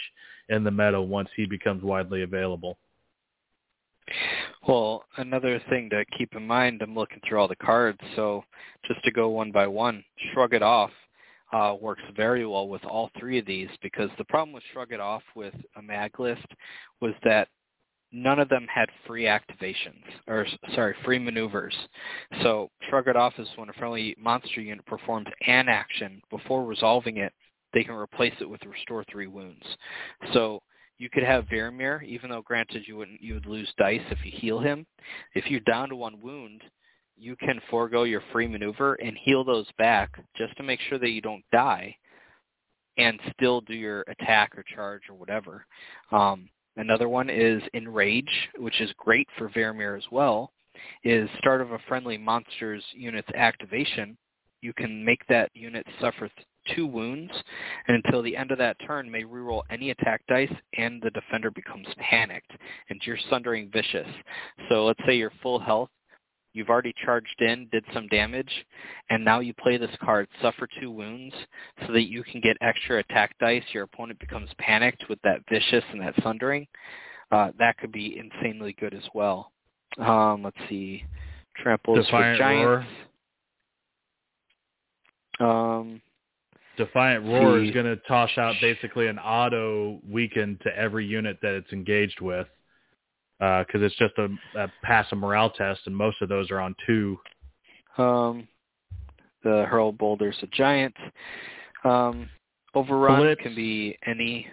S1: in the meta once he becomes widely available.
S4: Well, another thing to keep in mind, I'm looking through all the cards, so just to go one by one, shrug it off uh, works very well with all three of these because the problem with Shrug It Off with a mag list was that none of them had free activations, or sorry, free maneuvers. So Shrug It Off is when a friendly monster unit performs an action before resolving it, they can replace it with Restore 3 wounds. So you could have Varamir, even though granted you wouldn't you would lose dice if you heal him. If you're down to one wound, you can forego your free maneuver and heal those back just to make sure that you don't die and still do your attack or charge or whatever. Um, another one is Enrage, which is great for Varamir as well, is start of a friendly monster's unit's activation. You can make that unit suffer two wounds, and until the end of that turn may reroll any attack dice, and the defender becomes panicked, and you're sundering vicious. So let's say you're full health, You've already charged in, did some damage, and now you play this card, suffer two wounds, so that you can get extra attack dice. Your opponent becomes panicked with that vicious and that sundering. Uh, that could be insanely good as well. Um, let's see, tramples
S1: Defiant
S4: for giants. Roar. Um,
S1: Defiant Roar is going to toss out basically an auto weaken to every unit that it's engaged with because uh, it's just a, a pass a morale test, and most of those are on two.
S4: Um, the hurl boulders a giant. Um, overrun
S1: Blitz.
S4: can be any.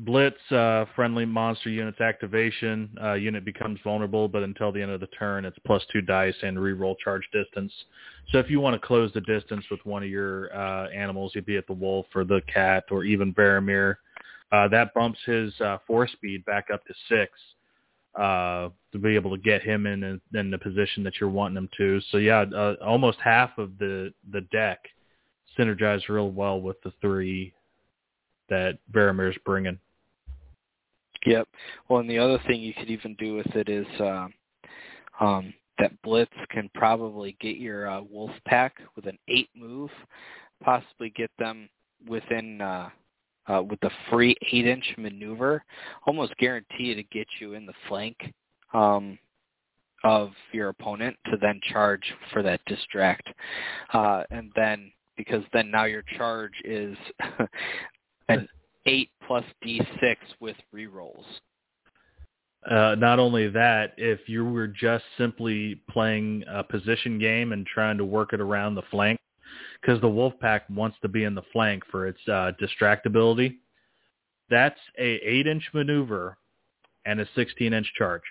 S1: Blitz, uh, friendly monster units activation. Uh, unit becomes vulnerable, but until the end of the turn, it's plus two dice and reroll charge distance. So if you want to close the distance with one of your uh, animals, you'd be at the wolf or the cat or even Varamir uh, that bumps his uh, force speed back up to six uh, to be able to get him in, in, the position that you're wanting him to. So yeah, uh, almost half of the the deck synergize real well with the three that Varamir's bringing.
S4: Yep. Well, and the other thing you could even do with it is uh, um, that Blitz can probably get your uh, Wolf Pack with an eight move, possibly get them within uh, uh, with the free eight-inch maneuver, almost guaranteed to get you in the flank. Um, of your opponent to then charge for that distract. Uh, and then because then now your charge is an 8 plus D6 with rerolls.
S1: Uh, not only that, if you were just simply playing a position game and trying to work it around the flank, because the wolf pack wants to be in the flank for its uh, distractibility, that's a 8-inch maneuver and a 16-inch charge.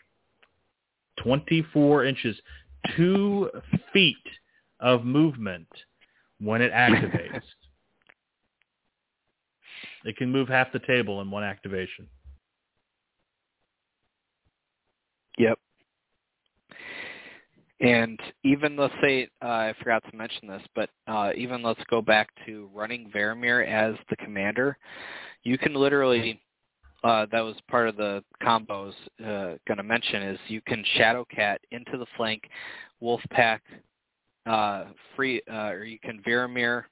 S1: 24 inches, two feet of movement when it activates. it can move half the table in one activation.
S4: Yep. And even let's say uh, I forgot to mention this, but uh, even let's go back to running Varamir as the commander. You can literally uh, that was part of the combos uh, going to mention is you can Shadowcat into the flank, Wolfpack uh, free, uh, or you can Varamir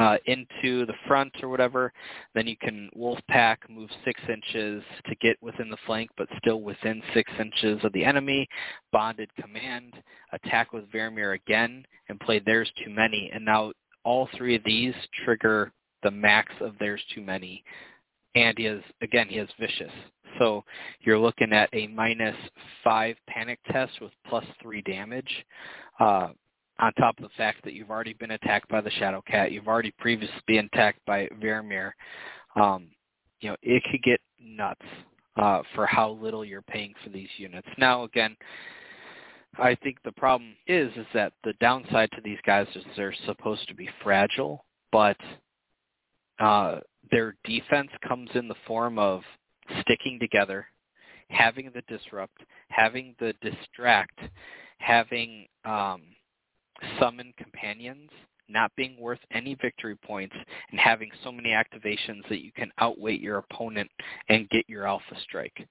S4: uh, into the front or whatever. Then you can wolf pack, move six inches to get within the flank, but still within six inches of the enemy. Bonded command, attack with Varamir again, and play There's Too Many. And now all three of these trigger the max of There's Too Many. And he has, again, he has Vicious. So you're looking at a minus five panic test with plus three damage. Uh, on top of the fact that you've already been attacked by the Shadow Cat, you've already previously been attacked by Varamir, um, you know, it could get nuts uh, for how little you're paying for these units. Now, again, I think the problem is is that the downside to these guys is they're supposed to be fragile, but uh, their defense comes in the form of sticking together, having the disrupt, having the distract, having um, summon companions not being worth any victory points and having so many activations that you can outweight your opponent and get your alpha strike.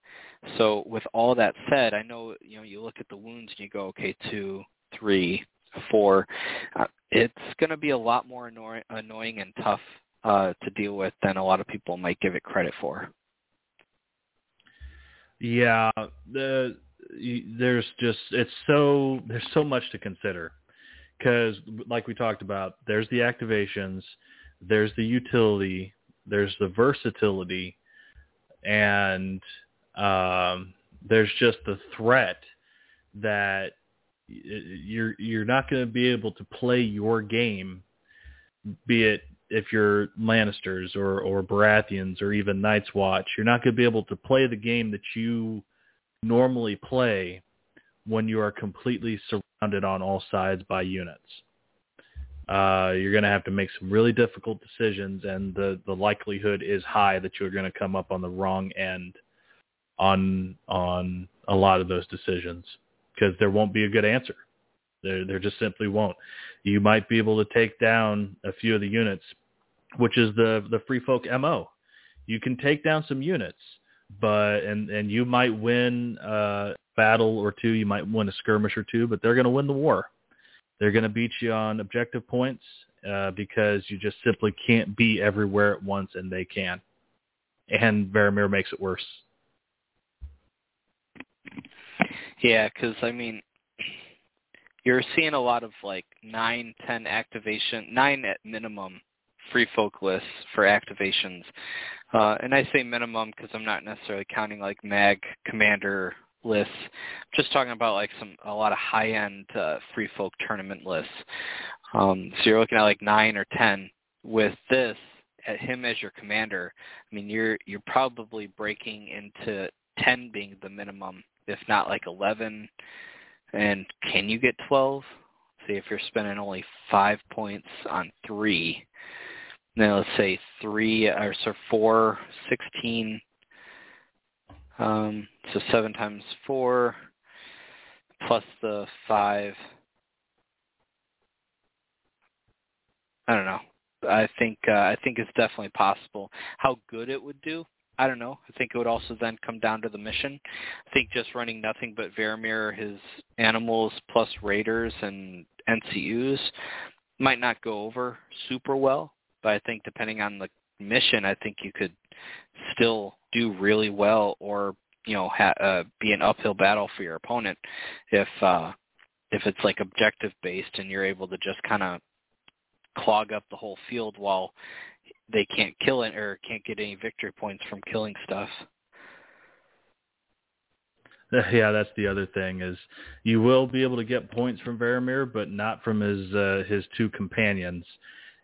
S4: So with all that said, I know you know you look at the wounds and you go, okay, two, three, four. Uh, it's going to be a lot more annoy- annoying and tough uh, to deal with than a lot of people might give it credit for.
S1: Yeah, the there's just it's so there's so much to consider because like we talked about, there's the activations, there's the utility, there's the versatility, and um, there's just the threat that you're you're not going to be able to play your game, be it if you're Lannisters or or Baratheons or even Night's Watch, you're not going to be able to play the game that you normally play when you are completely surrounded on all sides by units. Uh, you're going to have to make some really difficult decisions, and the, the likelihood is high that you're going to come up on the wrong end on on a lot of those decisions because there won't be a good answer. There there just simply won't. You might be able to take down a few of the units, which is the the free folk mo. You can take down some units, but and and you might win a battle or two, you might win a skirmish or two, but they're going to win the war. They're going to beat you on objective points uh, because you just simply can't be everywhere at once, and they can. And Varamir makes it worse.
S4: Yeah, because I mean, you're seeing a lot of like nine, ten activation, nine at minimum free folk lists for activations. Uh, and I say minimum because I'm not necessarily counting like mag commander lists. I'm just talking about like some a lot of high end uh, free folk tournament lists. Um, so you're looking at like nine or ten. With this, at him as your commander, I mean you're you're probably breaking into ten being the minimum, if not like eleven. And can you get twelve? See if you're spending only five points on three. Then let's say three or so four, sixteen um, so 7 times 4 plus the 5. I don't know. I think uh, I think it's definitely possible. How good it would do, I don't know. I think it would also then come down to the mission. I think just running nothing but Varamir, his animals plus raiders and NCUs might not go over super well. But I think depending on the mission, I think you could still do really well or you know ha- uh, be an uphill battle for your opponent if uh, if it's like objective based and you're able to just kind of clog up the whole field while they can't kill it or can't get any victory points from killing stuff.
S1: Yeah, that's the other thing is you will be able to get points from Varamir, but not from his uh, his two companions.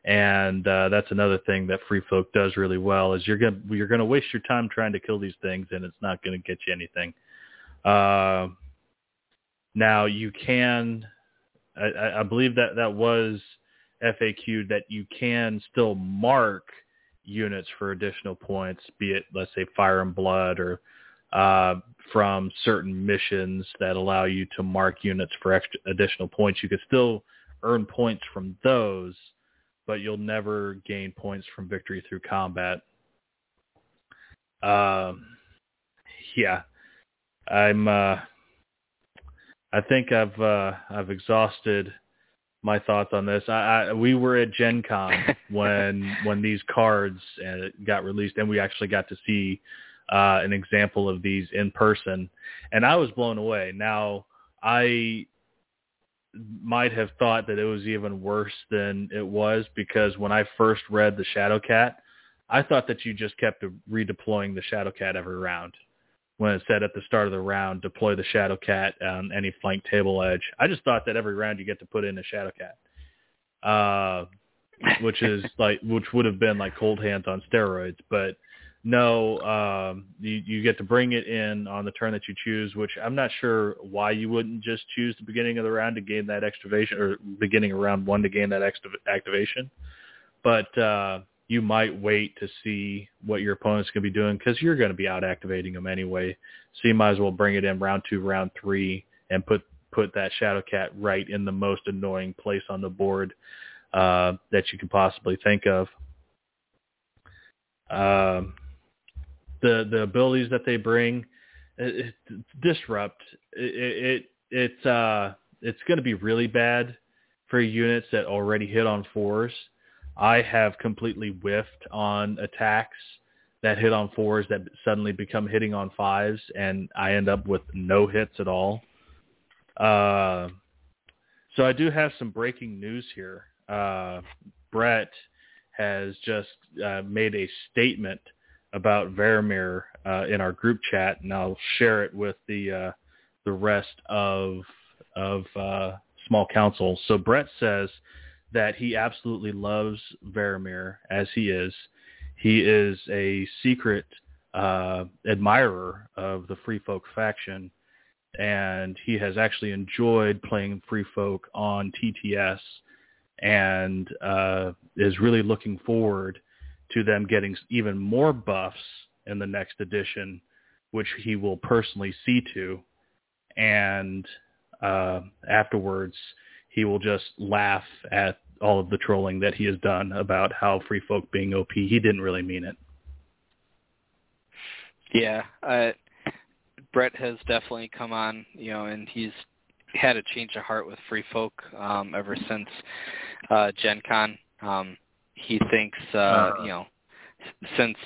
S1: And uh, that's another thing that Free Folk does really well is you're gonna you're gonna waste your time trying to kill these things, and it's not gonna get you anything. Uh, now you can, I, I believe that that was FAQ that you can still mark units for additional points, be it let's say Fire and Blood or uh, from certain missions that allow you to mark units for extra additional points. You could still earn points from those, but you'll never gain points from victory through combat. Um, yeah, I'm. Uh, I think I've uh, I've exhausted my thoughts on this. I, I we were at Gen Con when when these cards uh, got released, and we actually got to see uh, an example of these in person, and I was blown away. Now I might have thought that it was even worse than it was because when I first read the Shadow Cat, I thought that you just kept redeploying the Shadow Cat every round. When it said at the start of the round, deploy the Shadow Cat on any flank table edge. I just thought that every round you get to put in a Shadowcat. Uh, which is like, which would have been like Coldhands on steroids, but no, um, you, you get to bring it in on the turn that you choose, which I'm not sure why you wouldn't just choose the beginning of the round to gain that activation or beginning of round one to gain that activation. But uh, you might wait to see what your opponent's going to be doing because you're going to be out activating them anyway. So you might as well bring it in round two, round three, and put put that shadow cat right in the most annoying place on the board uh, that you can possibly think of. Um, the the abilities that they bring, it, it, disrupt. It, it it's uh it's going to be really bad for units that already hit on fours. I have completely whiffed on attacks that hit on fours that suddenly become hitting on fives, and I end up with no hits at all. Uh, so I do have some breaking news here. Uh, Brett has just uh, made a statement about Varamir uh, in our group chat, and I'll share it with the uh, the rest of of uh, small council. So Brett says that he absolutely loves Varamir as he is. He is a secret uh, admirer of the Free Folk faction, and he has actually enjoyed playing Free Folk on TTS, and uh, is really looking forward to them getting even more buffs in the next edition, which he will personally see to. And uh, afterwards, he will just laugh at all of the trolling that he has done about how free folk being OP. He didn't really mean it.
S4: Yeah, uh, Brett has definitely come on, you know, and he's had a change of heart with free folk um, ever since uh, Gen Con. Um, he thinks, uh, uh, you know, since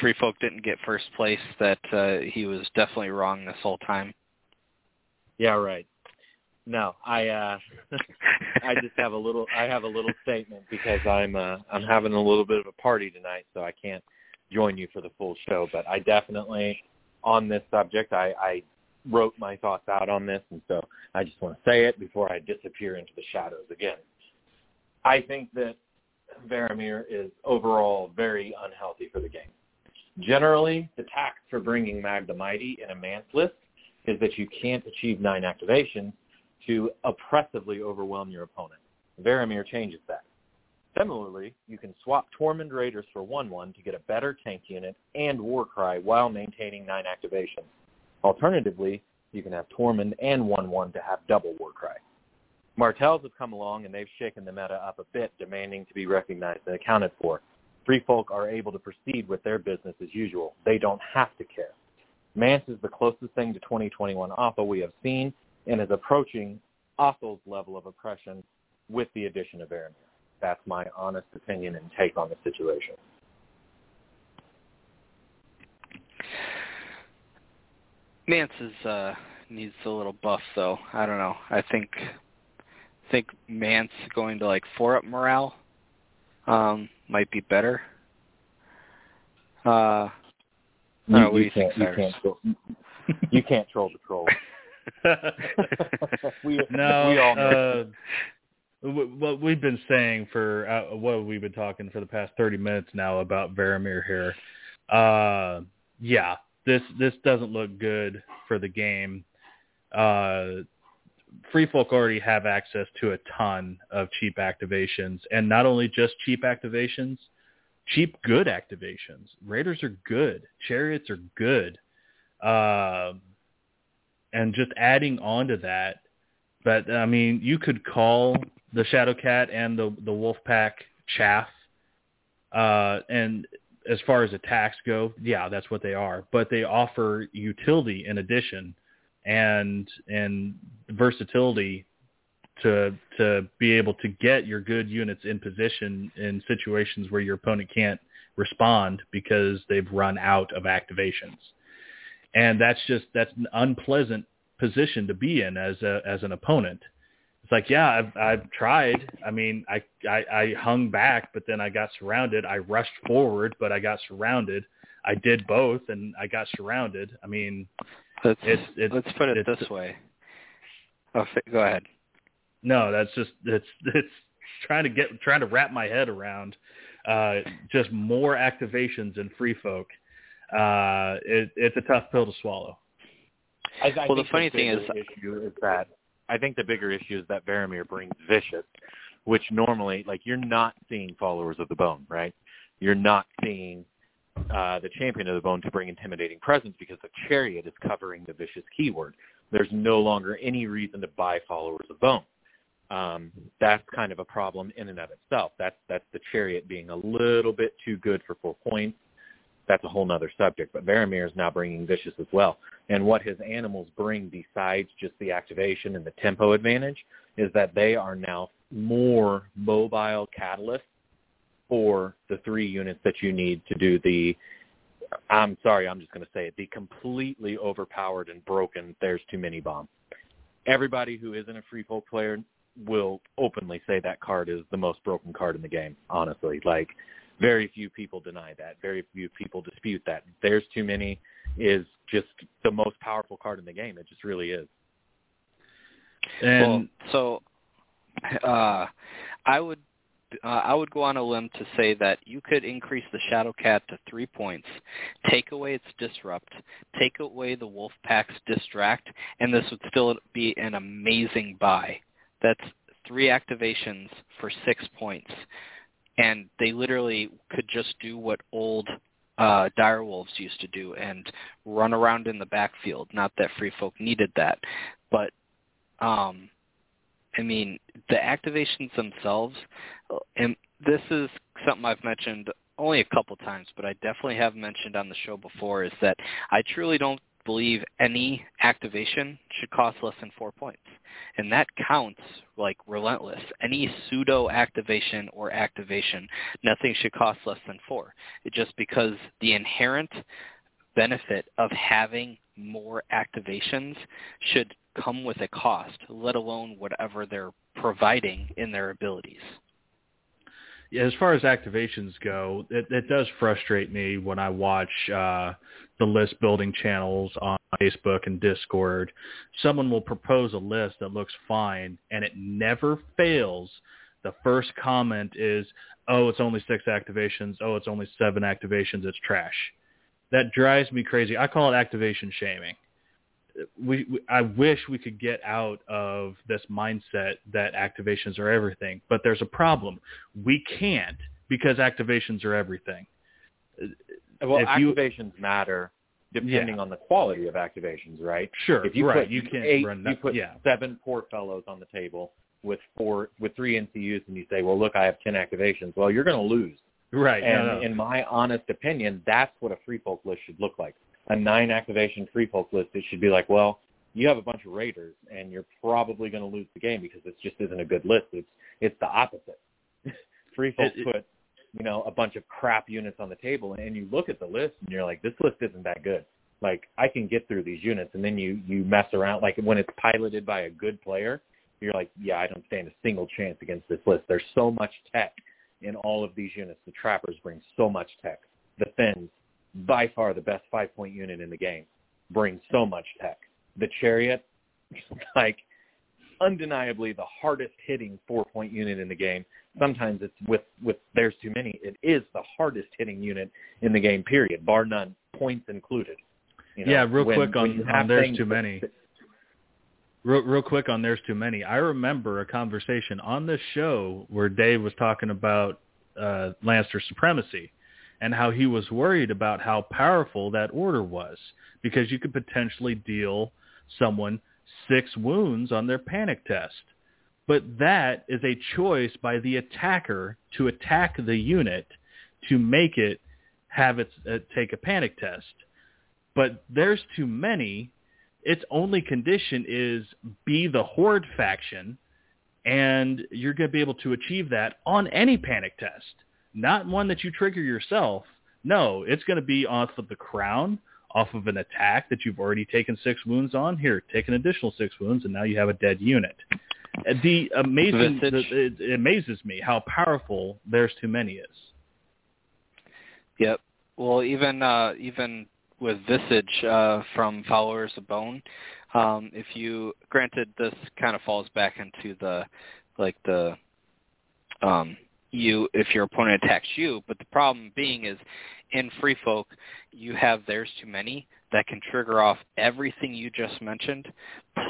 S4: Free Folk didn't get first place, that uh, he was definitely wrong this whole time.
S5: Yeah, right. No, I uh I just have a little I have a little statement because I'm uh I'm having a little bit of a party tonight so I can't join you for the full show, but I definitely on this subject I I wrote my thoughts out on this and so I just want to say it before I disappear into the shadows again. I think that Varamir is overall very unhealthy for the game. Generally, the tax for bringing Mag the Mighty in a man's list is that you can't achieve nine activations to oppressively overwhelm your opponent. Varamir changes that. Similarly, you can swap Tormund Raiders for 1-1 to get a better tank unit and Warcry while maintaining 9 activations. Alternatively, you can have Tormund and 1-1 to have double Warcry. Martells have come along and they've shaken the meta up a bit, demanding to be recognized and accounted for. Free folk are able to proceed with their business as usual. They don't have to care. Mance is the closest thing to 2021 Othell we have seen and is approaching Othell's level of oppression with the addition of Varamir. That's my honest opinion and take on the situation.
S4: Mance is uh needs a little buff though. I don't know. I think think Mance going to like four up morale um might be better. Uh
S5: You,
S4: what
S5: you
S4: you
S5: can't, you can't, troll, you can't troll the troll. we,
S1: no,
S5: we all know.
S1: uh, what we've been saying for uh, what we've been talking for the past 30 minutes now about Varamir here. Uh, yeah, this this doesn't look good for the game. Uh, Free Folk already have access to a ton of cheap activations, and not only just cheap activations, cheap good activations. Raiders are good. Chariots are good. Um, and just adding on to that, but I mean, you could call the Shadowcat and the the Wolfpack chaff. Uh, and as far as attacks go, yeah, that's what they are. But they offer utility in addition, and and versatility to to be able to get your good units in position in situations where your opponent can't respond because they've run out of activations. And that's just that's an unpleasant position to be in as a as an opponent. It's like, yeah, I've I've tried. I mean, I, I I hung back, but then I got surrounded. I rushed forward, but I got surrounded. I did both, and I got surrounded. I mean,
S4: let's
S1: it's- it's-
S4: let's put it
S1: it's-
S4: this way. Oh, go ahead.
S1: no, that's just it's it's trying to get trying to wrap my head around uh, just more activations in Free Folk. Uh, it, it's a tough pill to swallow.
S5: I, I
S4: Well, the
S5: think
S4: funny thing is-
S5: issue is that I think the bigger issue is that Varamir brings vicious, which normally like you're not seeing followers of the bone, right? You're not seeing uh, the champion of the bone to bring intimidating presence because the chariot is covering the vicious keyword. There's no longer any reason to buy followers of bone. Um, that's kind of a problem in and of itself. That's that's the chariot being a little bit too good for four points. That's a whole nother subject. But Varamir is now bringing vicious as well. And what his animals bring besides just the activation and the tempo advantage is that they are now more mobile catalysts for the three units that you need to do the I'm sorry, I'm just going to say it, the completely overpowered and broken there's too many bomb. Everybody who isn't a free folk player will openly say that card is the most broken card in the game, honestly. Like very few people deny that. Very few people dispute that. There's too many is just the most powerful card in the game. It just really is.
S1: And
S4: well, so uh, I would uh, I would go on a limb to say that you could increase the Shadowcat to three points, take away its disrupt, take away the Wolfpack's distract, and this would still be an amazing buy. That's three activations for six points, and they literally could just do what old uh, direwolves used to do and run around in the backfield. Not that Free Folk needed that, but um, I mean, the activations themselves, and this is something I've mentioned only a couple times, but I definitely have mentioned on the show before, is that I truly don't believe any activation should cost less than four points. And that counts like relentless. Any pseudo activation or activation, nothing should cost less than four. It just because the inherent benefit of having more activations should come with a cost, let alone whatever they're providing in their abilities.
S1: As far as activations go, it, it does frustrate me when I watch uh, the list building channels on Facebook and Discord. Someone will propose a list that looks fine, and it never fails. The first comment is, "Oh, it's only six activations. Oh, it's only seven activations. It's trash." That drives me crazy. I call it activation shaming. We, we I wish we could get out of this mindset that activations are everything, but there's a problem. We can't because activations are everything.
S5: Well,
S1: If you-
S5: activations matter depending on the quality of activations, right?
S1: Sure,
S5: If you
S1: right.
S5: put
S1: you can't
S5: eight,
S1: run
S5: you put
S1: yeah,
S5: seven poor fellows on the table with four with three NCUs, and you say, "Well, look, I have ten activations." Well, you're going to lose.
S1: right.
S5: And
S1: no, no.
S5: in my honest opinion, that's what a free folk list should look like. A nine activation free folk list, it should be like, well, you have a bunch of raiders, and you're probably going to lose the game because this just isn't a good list. It's it's the opposite. free folk
S1: It-
S5: put you know a bunch of crap units on the table, and you look at the list, and you're like, this list isn't that good. Like I can get through these units, and then you you mess around. Like when it's piloted by a good player, you're like, yeah, I don't stand a single chance against this list. There's so much tech in all of these units. The trappers bring so much tech. The Thenns, by far the best five point unit in the game, brings so much tech. The chariot, like undeniably the hardest hitting four point unit in the game. Sometimes it's with with there's too many. It is the hardest hitting unit in the game. Period, bar none, points included.
S1: You know, yeah, real when, quick on, on there's too many. Real, real quick on there's too many. I remember a conversation on this show where Dave was talking about uh, Lancer supremacy and how he was worried about how powerful that order was because you could potentially deal someone six wounds on their panic test. But that is a choice by the attacker to attack the unit to make it have it uh, take a panic test. But there's too many. Its only condition is be the horde faction, and you're going to be able to achieve that on any panic test, not one that you trigger yourself. No, it's going to be off of the crown, off of an attack that you've already taken six wounds on. Here, take an additional six wounds, and now you have a dead unit. Uh, the amazing, the, it, it amazes me how powerful There's Too Many is.
S4: Yep. Well, even uh, even with Visage uh, from Followers of Bone, um, if you granted this kind of falls back into the like the um, you if your opponent attacks you, but the problem being is in Free Folk, you have There's Too Many that can trigger off everything you just mentioned,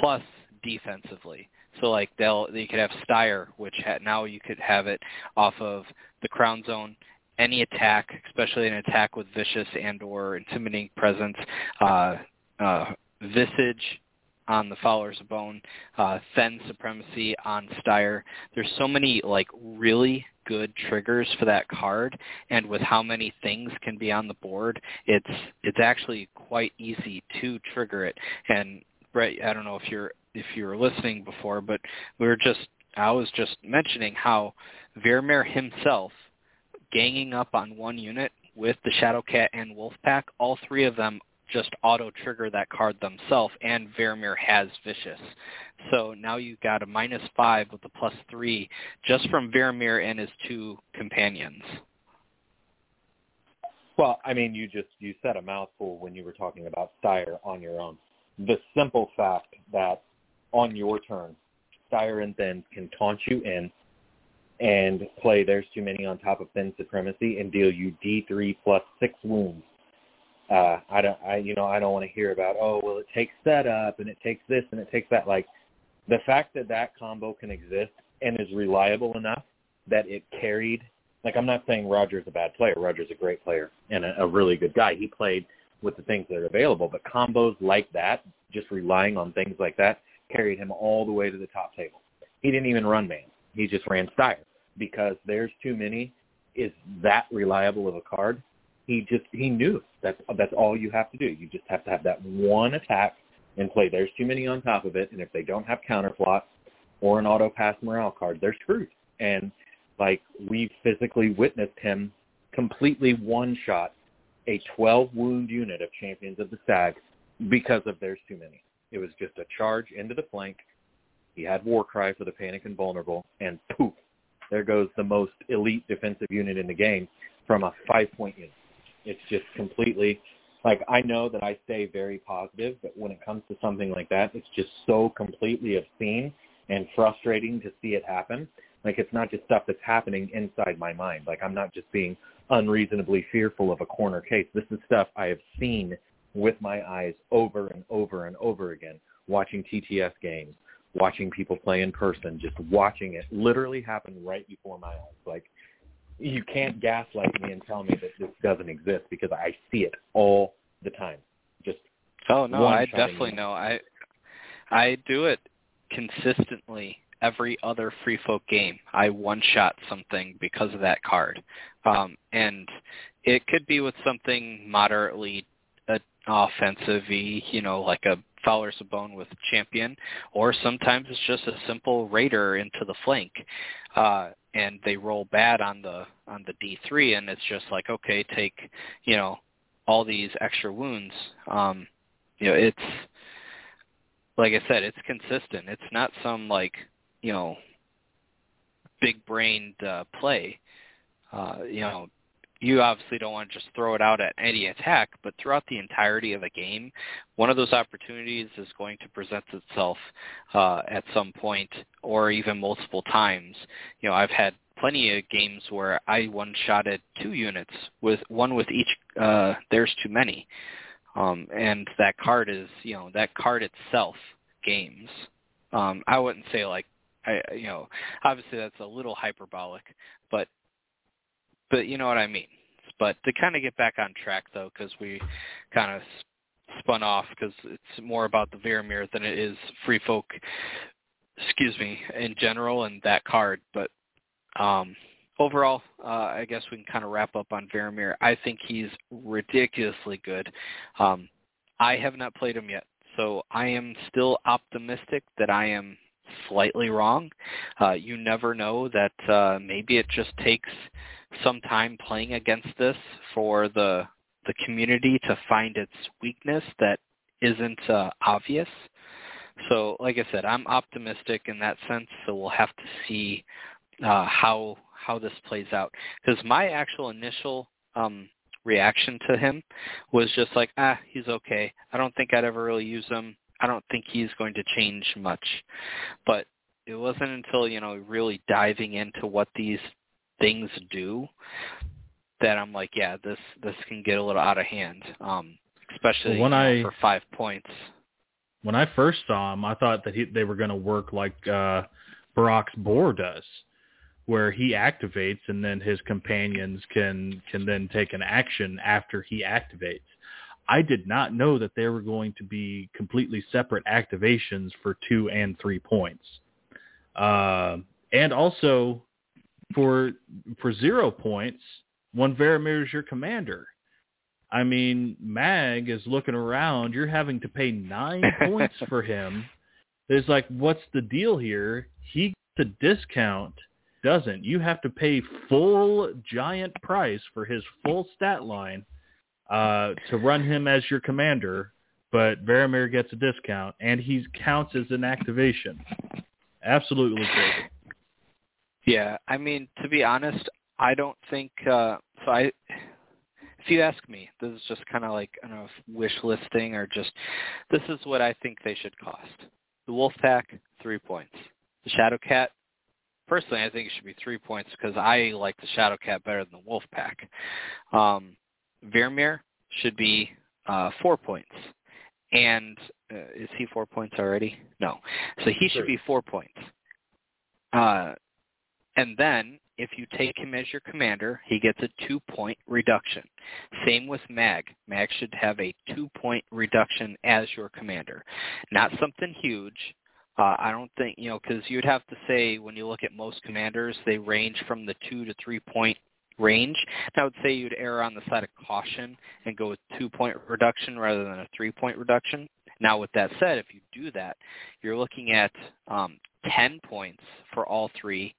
S4: plus defensively. So like they'll you could have Styre, which ha- now you could have it off of the Crown Zone. Any attack, especially an attack with vicious and or intimidating presence, uh, uh, Visage on the Followers of Bone, uh, Thenn Supremacy on Styre. There's so many like really good triggers for that card, and with how many things can be on the board, it's it's actually quite easy to trigger it. And Brett, I don't know if you're if you were listening before, but we were just I was just mentioning how Varamir himself ganging up on one unit with the Shadowcat and Wolfpack, all three of them just auto trigger that card themselves, and Varamir has Vicious. So now you've got a minus five with a plus three just from Varamir and his two companions.
S5: Well, I mean, you just you said a mouthful when you were talking about Styre on your own. The simple fact that on your turn, Styre and Thenn can taunt you in and play There's Too Many on top of Thenn Supremacy and deal you D3 plus six wounds uh, I don't, I, you know, I don't want to hear about, oh, well, it takes setup and it takes this and it takes that. Like the fact that that combo can exist and is reliable enough that it carried, like I'm not saying Roger's a bad player. Roger's a great player and a, a really good guy. He played with the things that are available, but combos like that, just relying on things like that, carried him all the way to the top table. He didn't even run man. He just ran Styre because there's too many is that reliable of a card he just he knew that's that's all you have to do. You just have to have that one attack and play. There's too many on top of it, and if they don't have counterplot or an auto pass morale card, they're screwed. And like we physically witnessed him completely one shot a 12 wound unit of Champions of the Stag because of there's too many. It was just a charge into the flank. He had war cry for the panic and vulnerable, and poof, there goes the most elite defensive unit in the game from a five point unit. It's just completely like I know that I stay very positive, but when it comes to something like that, it's just so completely obscene and frustrating to see it happen. Like it's not just stuff that's happening inside my mind. Like I'm not just being unreasonably fearful of a corner case. This is stuff I have seen with my eyes over and over and over again, watching TTS games, watching people play in person, just watching it literally happen right before my eyes. Like you can't gaslight me and tell me that this doesn't exist because I see it all the time. Just
S4: oh no, I definitely know. I I do it consistently every other free folk game. I one shot something because of that card, um, and it could be with something moderately uh, offensive you know, like a of Bone with champion, or sometimes it's just a simple raider into the flank. Uh, and they roll bad on the on the D3 and it's just like okay take you know all these extra wounds. Um, you know, it's like I said, it's consistent. It's not some like you know big brained uh, play. Uh, you know, you obviously don't want to just throw it out at any attack, but throughout the entirety of a game, one of those opportunities is going to present itself uh, at some point or even multiple times. You know, I've had plenty of games where I one-shotted two units with one with each. Uh, there's too many, um, and that card is you know that card itself games. Um, I wouldn't say like I you know obviously that's a little hyperbolic, but but you know what I mean. But to kind of get back on track though, because we kind of spun off because it's more about the Varamir than it is Free Folk. Excuse me, in general and that card. But um, overall, uh, I guess we can kind of wrap up on Varamir. I think he's ridiculously good. Um, I have not played him yet, so I am still optimistic that I am slightly wrong. Uh, you never know that uh, maybe it just takes some time playing against this for the the community to find its weakness that isn't uh, obvious. So, like I said, I'm optimistic in that sense. So we'll have to see uh, how how this plays out. Because my actual initial um, reaction to him was just like, ah, he's okay. I don't think I'd ever really use him. I don't think he's going to change much. But it wasn't until you know really diving into what these things do that I'm like, yeah, this this can get a little out of hand, um, especially
S1: well, when
S4: you know,
S1: I,
S4: for five points.
S1: When I first saw him, I thought that he, they were going to work like uh, Borroq's boar does, where he activates and then his companions can can then take an action after he activates. I did not know that there were going to be completely separate activations for two and three points. Uh, and also for for zero points, when Varamir is your commander. I mean, Mag is looking around. You're having to pay nine points for him. It's like, what's the deal here? He gets a discount, doesn't. You have to pay full giant price for his full stat line uh, to run him as your commander, but Varamir gets a discount, and he counts as an activation. Absolutely crazy.
S4: Yeah, I mean, to be honest, I don't think uh so I if you ask me, this is just kind of like I don't know wish listing or just this is what I think they should cost. The Wolf Pack, three points. The Shadow Cat, personally, I think it should be three points because I like the Shadow Cat better than the Wolf Pack. Um, Varamir should be uh, four points. And uh, is he four points already? No. So he should be four points. Uh, and then if you take him as your commander, he gets a two-point reduction. Same with Mag. Mag should have a two-point reduction as your commander. Not something huge. Uh, I don't think, you know, because you'd have to say when you look at most commanders, they range from the two to three-point range. And I would say you'd err on the side of caution and go with two-point reduction rather than a three-point reduction. Now, with that said, if you do that, you're looking at um, 10 points for all three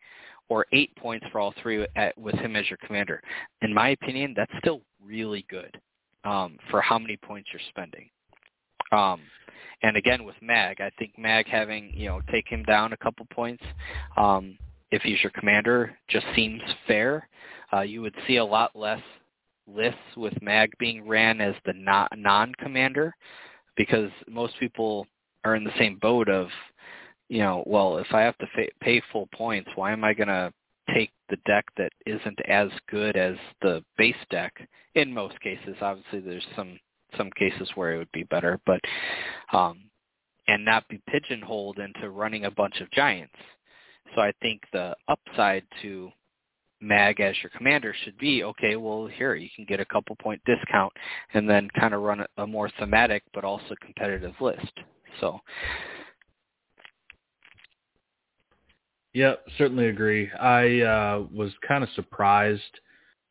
S4: or eight points for all three at, with him as your commander. In my opinion, that's still really good um, for how many points you're spending. Um, and again, with Mag, I think Mag having you know take him down a couple points, um, if he's your commander, just seems fair. Uh, you would see a lot less lists with Mag being ran as the non-commander because most people are in the same boat of you know, well, if I have to fa- pay full points, why am I going to take the deck that isn't as good as the base deck? In most cases, obviously, there's some some cases where it would be better, but um, and not be pigeonholed into running a bunch of giants. So I think the upside to mag as your commander should be okay well here you can get a couple point discount and then kind of run a more thematic but also competitive list so
S1: Yep, certainly agree. I uh, was kind of surprised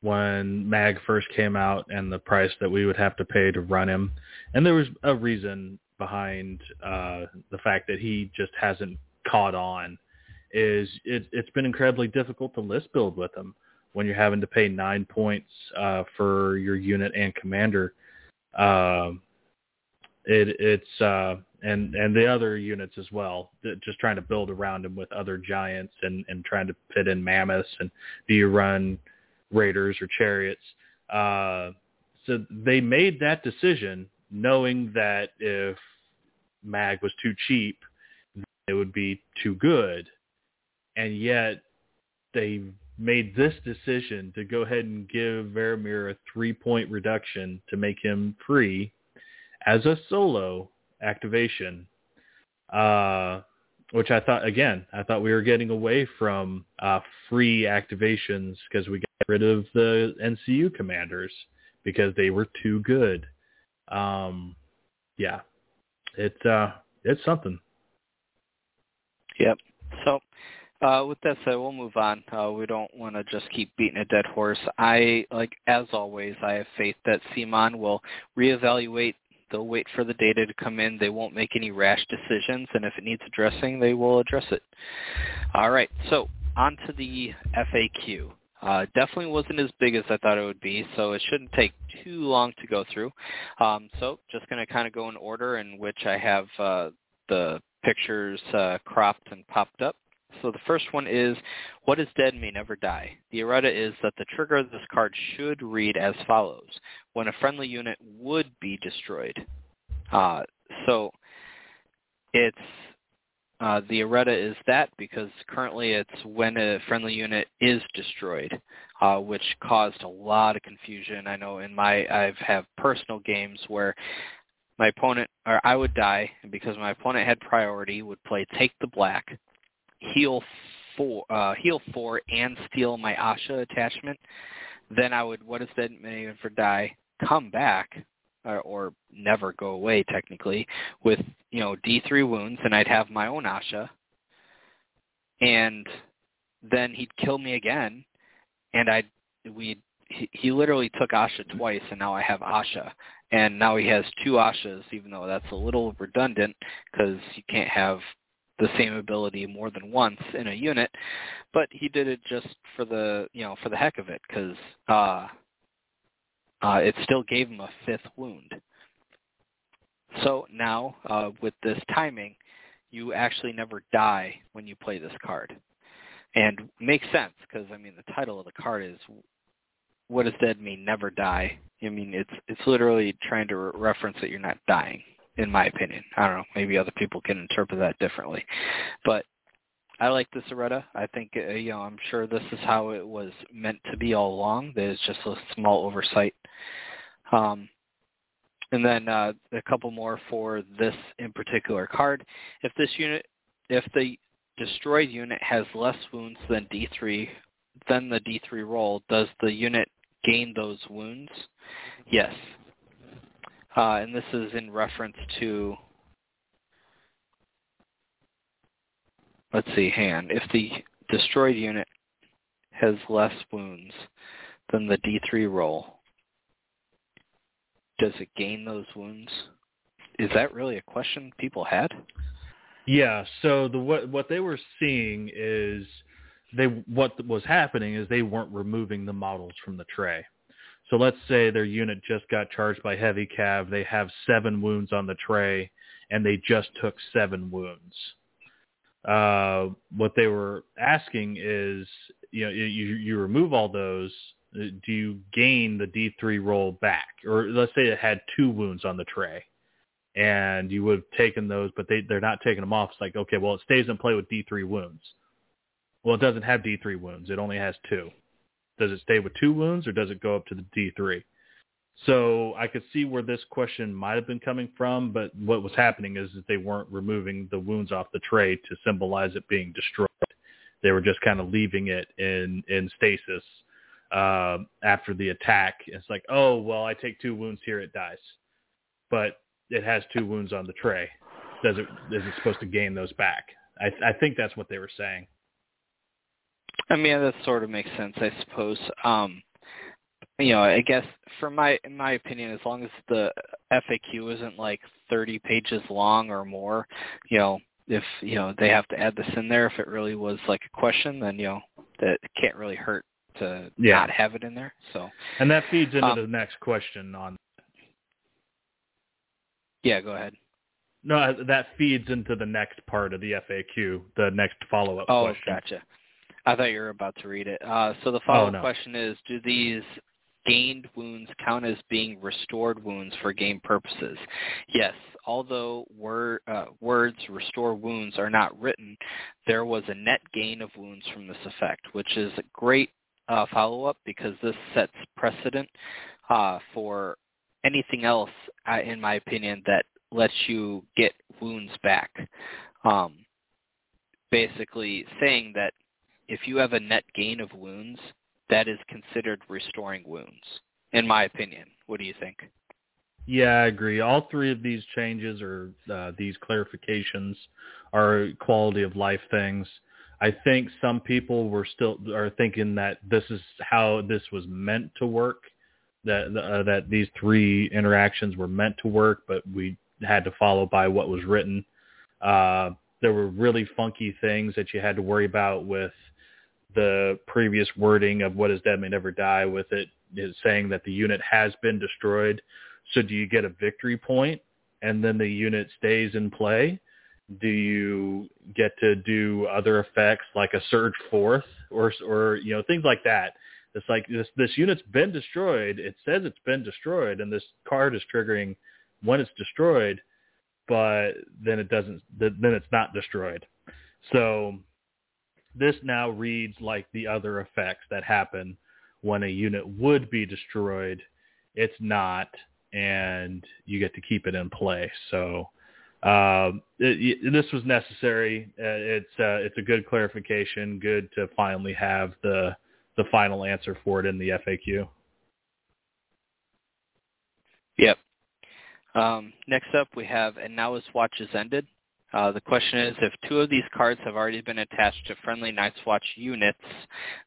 S1: when Mag first came out and the price that we would have to pay to run him. And there was a reason behind uh, the fact that he just hasn't caught on. Is it, it's been incredibly difficult to list build with him when you're having to pay nine points uh, for your unit and commander. Um, it it's uh, and and the other units as well. Just trying to build around him with other giants and and trying to fit in mammoths and do you run raiders or chariots? Uh, so they made that decision knowing that if Mag was too cheap, it would be too good, and yet they made this decision to go ahead and give Varamir a three-point reduction to make him free as a solo activation, uh, which I thought, again, I thought we were getting away from uh, free activations because we got rid of the NCU commanders because they were too good. Um, yeah, it's uh, it's something.
S4: Yep. So uh, with that said, we'll move on. Uh, we don't want to just keep beating a dead horse. I like as always. I have faith that CMON will reevaluate. They'll wait for the data to come in. They won't make any rash decisions, and if it needs addressing, they will address it. All right. So on to the FAQ. Uh, definitely wasn't as big as I thought it would be, so it shouldn't take too long to go through. Um, so just going to kind of go in order in which I have uh, the pictures uh, cropped and popped up. So the first one is, what is dead may never die. The errata is that the trigger of this card should read as follows. When a friendly unit would be destroyed. Uh, so it's uh, the errata is that because currently it's when a friendly unit is destroyed, uh, which caused a lot of confusion. I know in my I've have personal games where my opponent or I would die because my opponent had priority would play take the black, heal four, uh, heal four, and steal my Asha attachment. Then I would what is dead may for die come back or, or never go away technically with you know D3 wounds, and I'd have my own Asha, and then he'd kill me again, and I'd we he, he literally took Asha twice, and now I have Asha, and now he has two Ashas, even though that's a little redundant because you can't have the same ability more than once in a unit, but he did it just for the you know for the heck of it because uh, uh, it still gave him a fifth wound. So now, uh, with this timing, you actually never die when you play this card. And makes sense because I mean the title of the card is "What does dead mean? Never die." I mean it's it's literally trying to re- reference that you're not dying, in my opinion. I don't know. Maybe other people can interpret that differently, but I like this errata. I think uh, you know I'm sure this is how it was meant to be all along. There's just a small oversight. Um, and then uh, a couple more for this in particular card. If this unit, if the destroyed unit has less wounds than D3, than the D3 roll, does the unit gain those wounds? Yes. Uh, and this is in reference to let's see, hand. If the destroyed unit has less wounds than the D3 roll, does it gain those wounds? Is that really a question people had?
S1: Yeah. So the what what they were seeing is they what was happening is they weren't removing the models from the tray. So let's say their unit just got charged by heavy cav. They have seven wounds on the tray, and they just took seven wounds uh, what they were asking is, you know, you, you remove all those, do you gain the D3 roll back? Or let's say it had two wounds on the tray and you would have taken those, but they, they're not taking them off. It's like, okay, well, it stays in play with D3 wounds. Well, it doesn't have D3 wounds. It only has two. Does it stay with two wounds or does it go up to the D3? So I could see where this question might have been coming from, but what was happening is that they weren't removing the wounds off the tray to symbolize it being destroyed. They were just kind of leaving it in in stasis uh, after the attack. It's like, oh well, I take two wounds here, it dies, but it has two wounds on the tray. Does it is it supposed to gain those back? I, I think that's what they were saying.
S4: I mean, that sort of makes sense, I suppose. Um, you know, I guess for my in my opinion, as long as the FAQ isn't like 30 pages long or more, you know, if you know they have to add this in there, if it really was like a question, then you know that can't really hurt to yeah. not have it in there. So
S1: and that feeds into um, the next question on.
S4: Yeah, go ahead.
S1: No, that feeds into the next part of the FAQ, the next follow-up
S4: oh,
S1: question.
S4: gotcha. I thought you were about to read it. Uh, so the follow-up
S1: Oh, no.
S4: question is: Do these gained wounds count as being restored wounds for game purposes? Yes. Although word, uh, words "restore wounds" are not written, there was a net gain of wounds from this effect, which is a great uh, follow-up because this sets precedent uh, for anything else, uh, in my opinion, that lets you get wounds back. Um, basically saying that if you have a net gain of wounds, that is considered restoring wounds, in my opinion. What do you think?
S1: Yeah, I agree. All three of these changes or uh, these clarifications are quality of life things. I think some people were still are thinking that this is how this was meant to work, that uh, that these three interactions were meant to work, but we had to follow by what was written. Uh, there were really funky things that you had to worry about with the previous wording of what is dead may never die with it is saying that the unit has been destroyed. So do you get a victory point and then the unit stays in play? Do you get to do other effects like a surge fourth or or you know things like that? It's like this this unit's been destroyed. It says it's been destroyed, and this card is triggering when it's destroyed, but then it doesn't. Then it's not destroyed. So this now reads like the other effects that happen when a unit would be destroyed. It's not, and you get to keep it in play. So um, it, it, this was necessary. Uh, it's uh, it's a good clarification. Good to finally have the the final answer for it in the FAQ.
S4: Yep. Um, next up, we have, and now his watch is ended. Uh, the question is, if two of these cards have already been attached to friendly Night's Watch units,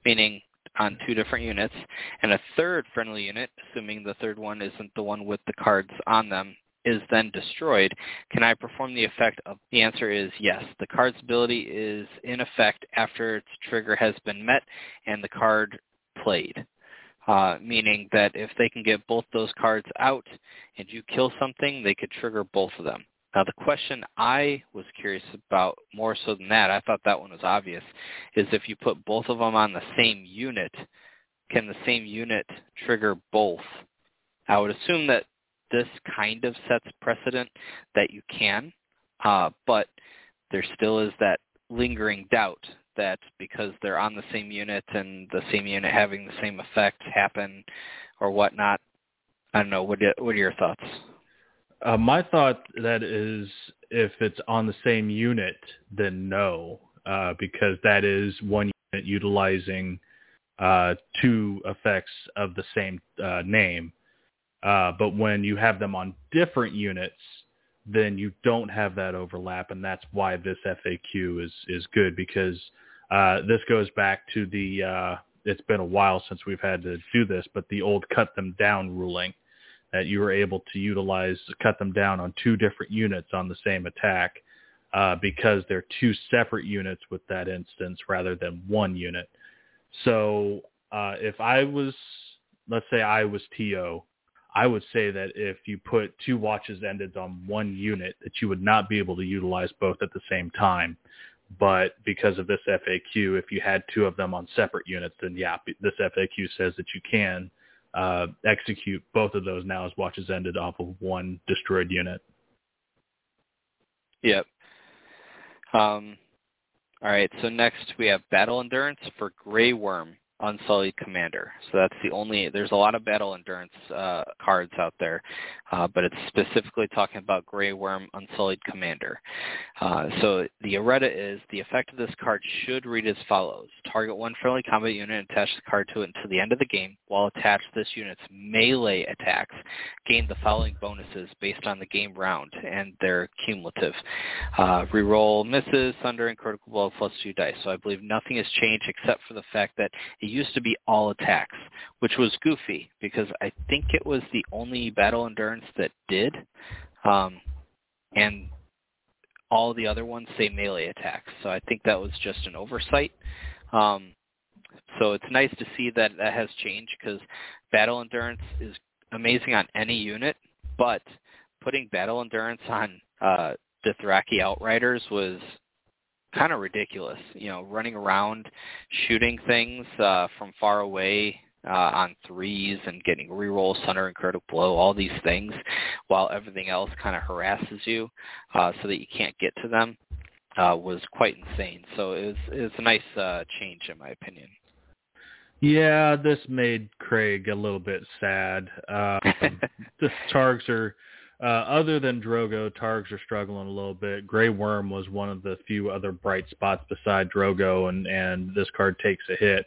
S4: meaning on two different units, and a third friendly unit, assuming the third one isn't the one with the cards on them, is then destroyed, can I perform the effect of? The answer is yes. The card's ability is in effect after its trigger has been met and the card played. Uh, meaning that if they can get both those cards out and you kill something, they could trigger both of them. Now the question I was curious about more so than that, I thought that one was obvious, is if you put both of them on the same unit, can the same unit trigger both? I would assume that this kind of sets precedent that you can, uh, but there still is that lingering doubt that because they're on the same unit and the same unit having the same effects happen or whatnot. I don't know. What what are your thoughts?
S1: Uh, my thought that is if it's on the same unit, then no, uh, because that is one unit utilizing uh, two effects of the same uh, name. Uh, but when you have them on different units, then you don't have that overlap, and that's why this FAQ is is good because uh, this goes back to the. It's been a while since we've had to do this, but the old cut them down ruling that you were able to utilize cut them down on two different units on the same attack uh, because they're two separate units with that instance rather than one unit. So uh, if I was, let's say I was TO, I would say that if you put two watches ended on one unit, that you would not be able to utilize both at the same time. But because of this FAQ, if you had two of them on separate units, then yeah, this FAQ says that you can uh, execute both of those now as watches ended off of one destroyed unit.
S4: Yep. Um, all right. So next we have battle endurance for Grey Worm. Unsullied Commander. So that's the only. There's a lot of battle endurance uh, cards out there, uh, but it's specifically talking about Grey Worm Unsullied Commander. Uh, so the errata is the effect of this card should read as follows: Target one friendly combat unit and attach the card to it until the end of the game. While attached, this unit's melee attacks gain the following bonuses based on the game round, and they're cumulative. Uh, reroll misses, thunder, and critical blow plus two dice. So I believe nothing has changed except for the fact that it used to be all attacks, which was goofy because I think it was the only battle endurance that did. Um, and all the other ones say melee attacks. So I think that was just an oversight. Um, so it's nice to see that that has changed because battle endurance is amazing on any unit, but putting battle endurance on uh, Dothraki Outriders was kind of ridiculous. You know, running around, shooting things uh, from far away uh, on threes and getting rerolls, center and critical blow, all these things, while everything else kind of harasses you uh, so that you can't get to them, uh, was quite insane. So it was, it was a nice uh, change in my opinion.
S1: Yeah, this made Craig a little bit sad. Uh, the Targs are, uh, other than Drogo, Targs are struggling a little bit. Grey Worm was one of the few other bright spots beside Drogo, and and this card takes a hit.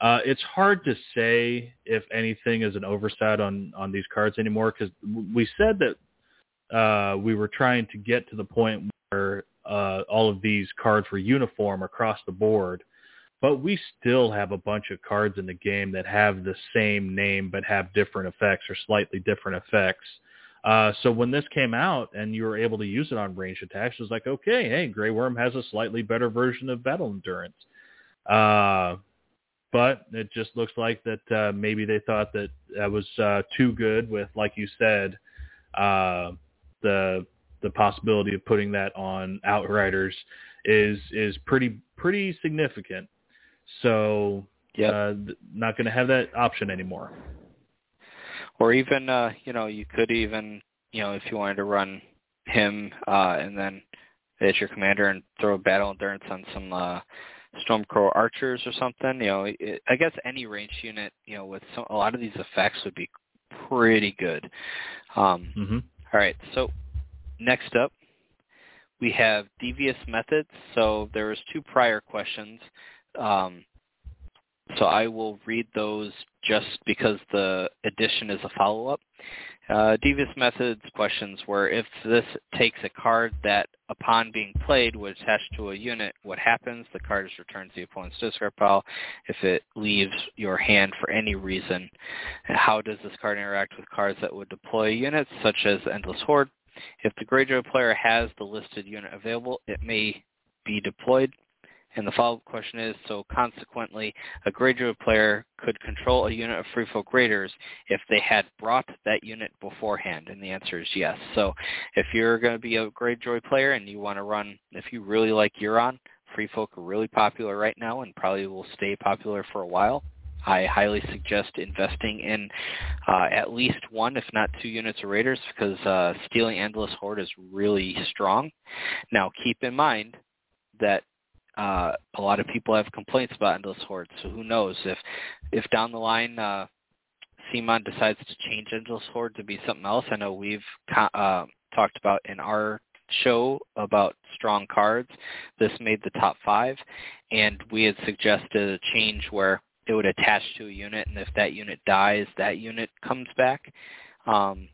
S1: Uh, it's hard to say if anything is an oversight on on these cards anymore because we said that uh, we were trying to get to the point where uh, all of these cards were uniform across the board, but we still have a bunch of cards in the game that have the same name but have different effects or slightly different effects. Uh, so when this came out and you were able to use it on range attacks, it was like, okay, hey, Grey Worm has a slightly better version of Battle Endurance. Uh, but it just looks like that uh, maybe they thought that that was uh, too good with, like you said, uh, the the possibility of putting that on Outriders is is pretty pretty significant. So
S4: yep.
S1: uh, not going to have that option anymore.
S4: Or even uh, you know you could even you know if you wanted to run him uh, and then as your commander and throw battle endurance on some uh, Stormcrow archers or something. You know, it, I guess any range unit, you know, with some, a lot of these effects would be pretty good. Um,
S1: mm-hmm.
S4: all right, so next up we have devious methods. So there was two prior questions. Um, so I will read those just because the addition is a follow-up. Uh, devious methods questions were if this takes a card that upon being played was attach to a unit, what happens? The card is returned to the opponent's discard pile. If it leaves your hand for any reason, how does this card interact with cards that would deploy units, such as Endless Horde? If the Greyjoy player has the listed unit available, it may be deployed. And the follow-up question is, so consequently, a Greyjoy player could control a unit of Free Folk Raiders if they had brought that unit beforehand? And the answer is yes. So if you're going to be a Greyjoy player and you want to run, if you really like Euron, Free Folk are really popular right now and probably will stay popular for a while. I highly suggest investing in uh, at least one, if not two units of Raiders because uh, stealing Endless Horde is really strong. Now, keep in mind that uh, a lot of people have complaints about Endless Horde. So who knows if if down the line uh, decides to change Endless Horde to be something else. I know we've uh, talked about in our show about strong cards. This made the top five, and we had suggested a change where it would attach to a unit, and if that unit dies, that unit comes back. Um,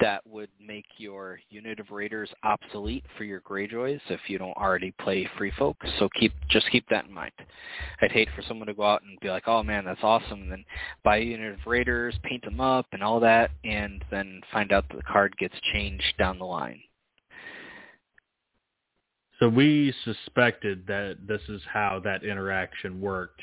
S4: that would make your unit of raiders obsolete for your Greyjoys if you don't already play Free Folk. So keep just keep that in mind. I'd hate for someone to go out and be like, "Oh man, that's awesome," and then buy a unit of raiders, paint them up, and all that, and then find out that the card gets changed down the line.
S1: So we suspected that this is how that interaction worked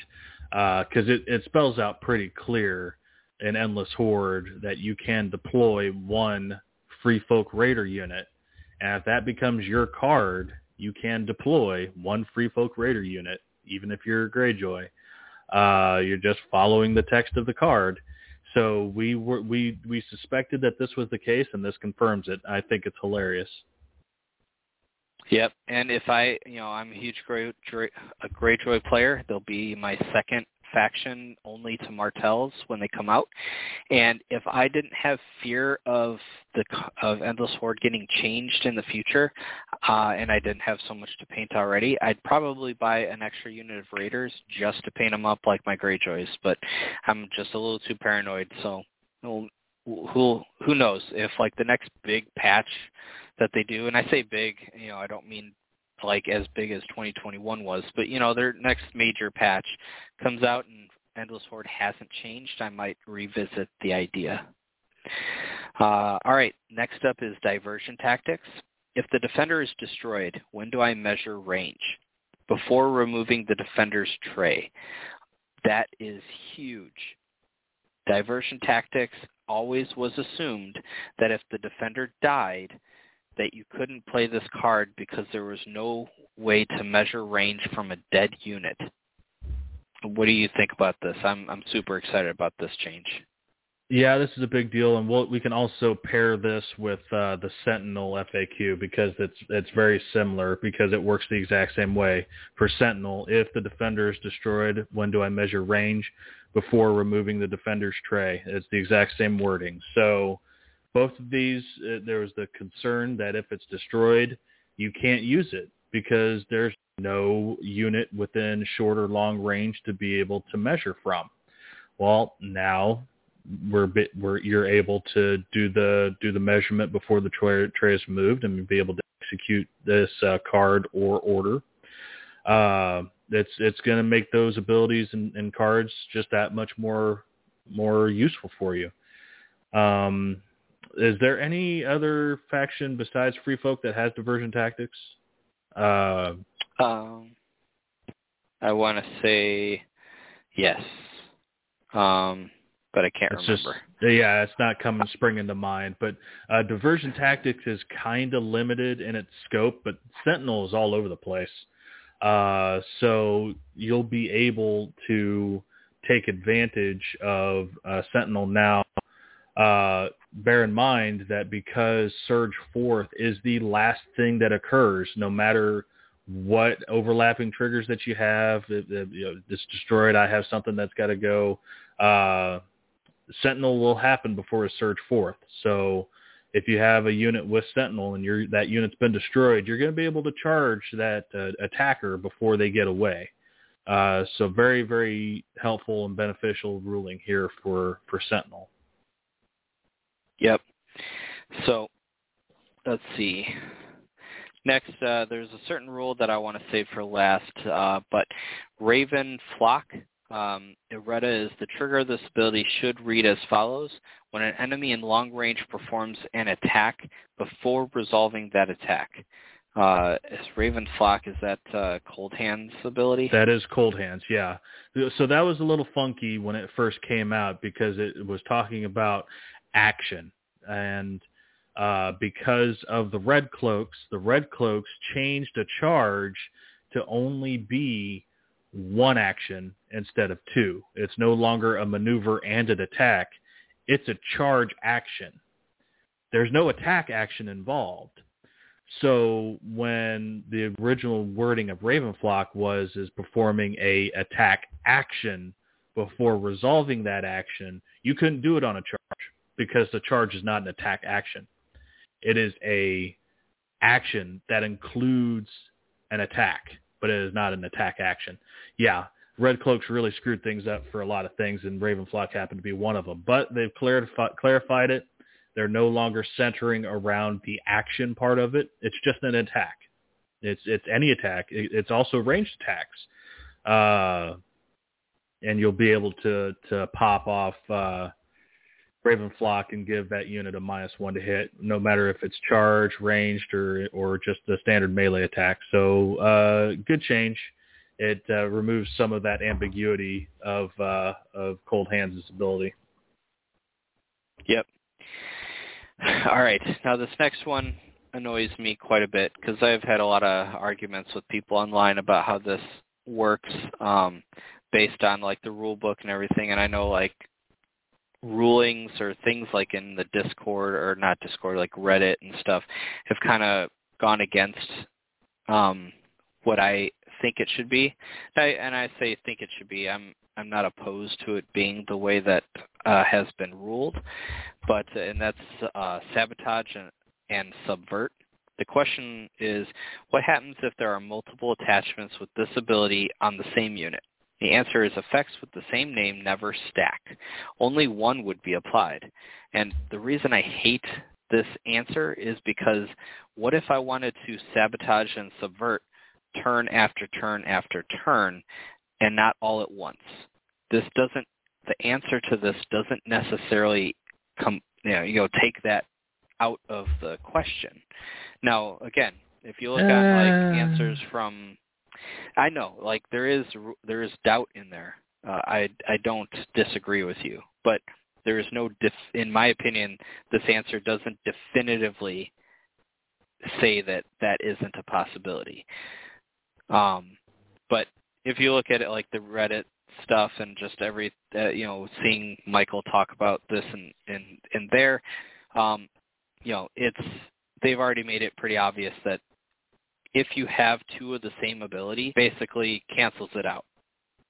S1: because uh, it, it spells out pretty clear an endless horde that you can deploy one free folk raider unit. And if that becomes your card, you can deploy one free folk raider unit, even if you're a Greyjoy. Uh, you're just following the text of the card. So we were we we suspected that this was the case, and this confirms it. I think it's hilarious.
S4: Yep, and if I, you know, I'm a huge Grey, a Greyjoy player. They'll be my second faction only to Martells when they come out. And if I didn't have fear of the of Endless Horde getting changed in the future, uh, and I didn't have so much to paint already, I'd probably buy an extra unit of Raiders just to paint them up like my Greyjoys. But I'm just a little too paranoid, so who who knows if like the next big patch that they do, and I say big, you know, I don't mean like as big as 2021 was. But you know, their next major patch comes out and Endless Horde hasn't changed, I might revisit the idea. Uh, all right, next up is diversion tactics. If the defender is destroyed, when do I measure range? Before removing the defender's tray. That is huge. diversion tactics always was assumed that if the defender died, that you couldn't play this card because there was no way to measure range from a dead unit. What do you think about this? I'm I'm super excited about this change.
S1: Yeah, this is a big deal, and we'll, we can also pair this with uh, the Sentinel FAQ because it's it's very similar because it works the exact same way. For Sentinel, if the defender is destroyed, when do I measure range? Before removing the defender's tray. It's the exact same wording. So both of these, uh, there was the concern that if it's destroyed, you can't use it because there's no unit within short or long range to be able to measure from. Well, now we're, we're you're able to do the do the measurement before the tray, tray is moved and be able to execute this uh, card or order. Uh, it's it's going to make those abilities and, and, cards just that much more more useful for you. Um, is there any other faction besides Free Folk that has diversion tactics? Uh,
S4: um, I want to say yes, um, but I can't
S1: it's
S4: remember.
S1: Just, yeah, it's not coming springing to mind. But uh, diversion tactics is kind of limited in its scope, but Sentinel is all over the place. Uh, so you'll be able to take advantage of uh, Sentinel now. Uh, bear in mind that because Surge Forth is the last thing that occurs, no matter what overlapping triggers that you have, you know, it's destroyed, I have something that's got to go. Uh, Sentinel will happen before a Surge Forth. So if you have a unit with Sentinel and you that unit's been destroyed, you're going to be able to charge that uh, attacker before they get away. Uh, so very, very helpful and beneficial ruling here for, for Sentinel.
S4: Yep. So let's see. Next, uh, there's a certain rule that I want to save for last, uh, but Raven Flock um, Errata is the trigger of this ability should read as follows. When an enemy in long range performs an attack before resolving that attack. Uh, is Raven Flock, is that uh, Coldhands ability?
S1: That is Coldhands, yeah. So that was a little funky when it first came out because it was talking about action. And uh, because of the Red Cloaks, the Red Cloaks changed a charge to only be one action instead of two. It's no longer a maneuver and an attack. It's a charge action. There's no attack action involved. So when the original wording of Ravenflock was is performing a attack action before resolving that action, you couldn't do it on a charge because the charge is not an attack action. It is a action that includes an attack, but it is not an attack action. Yeah, Red Cloaks really screwed things up for a lot of things, and Ravenflock happened to be one of them. But they've clarified, clarified it. They're no longer centering around the action part of it. It's just an attack. It's it's any attack. It's also ranged attacks, uh, and you'll be able to to pop off uh, Raven Flock and give that unit a minus one to hit, no matter if it's charged, ranged, or or just the standard melee attack. So uh, good change. It uh, removes some of that ambiguity of uh, of Coldhands' ability.
S4: Yep. All right. Now this next one annoys me quite a bit because I've had a lot of arguments with people online about how this works um, based on like the rule book and everything. And I know like rulings or things like in the Discord or not Discord, like Reddit and stuff, have kind of gone against um, what I think it should be. I, and I say think it should be. I'm I'm not opposed to it being the way that uh, has been ruled, but and that's uh, sabotage and, and subvert. The question is, what happens if there are multiple attachments with this ability on the same unit? The answer is effects with the same name never stack. Only one would be applied. And the reason I hate this answer is because what if I wanted to sabotage and subvert turn after turn after turn and not all at once? This doesn't, the answer to this doesn't necessarily come, you know, you know, take that out of the question. Now, again, if you look at like answers uh. from I know, like there is there is doubt in there. Uh, I I don't disagree with you, but there is no, def- in my opinion, this answer doesn't definitively say that that isn't a possibility. Um, but if you look at it like the Reddit stuff and just every, uh, you know, seeing Michael talk about this and and and there, um, you know, it's they've already made it pretty obvious that if you have two of the same ability, basically cancels it out.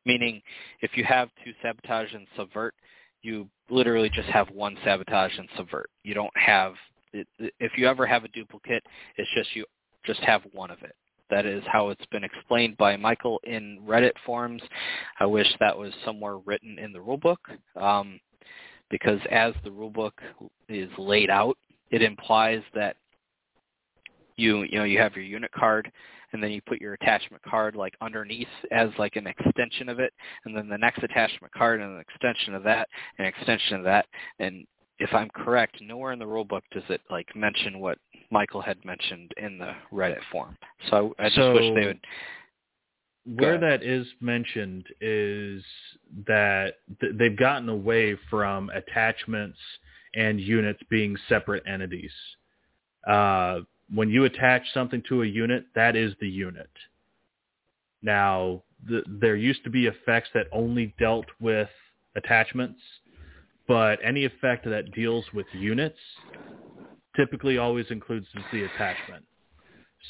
S4: Meaning, if you have two sabotage and subvert, you literally just have one sabotage and subvert. You don't have if you ever have a duplicate, it's just you just have one of it. That is how it's been explained by Michael in Reddit forums. I wish that was somewhere written in the rulebook, um, because as the rulebook is laid out, it implies that you you know you have your unit card and then you put your attachment card like underneath as like an extension of it and then the next attachment card and an extension of that an extension of that and if I'm correct, nowhere in the rulebook does it like mention what Michael had mentioned in the Reddit forum. So I, I just
S1: so,
S4: wish they would.
S1: Where that is mentioned is that th- they've gotten away from attachments and units being separate entities. Uh, when you attach something to a unit, that is the unit. Now, the, there used to be effects that only dealt with attachments, but any effect that deals with units typically always includes the attachment.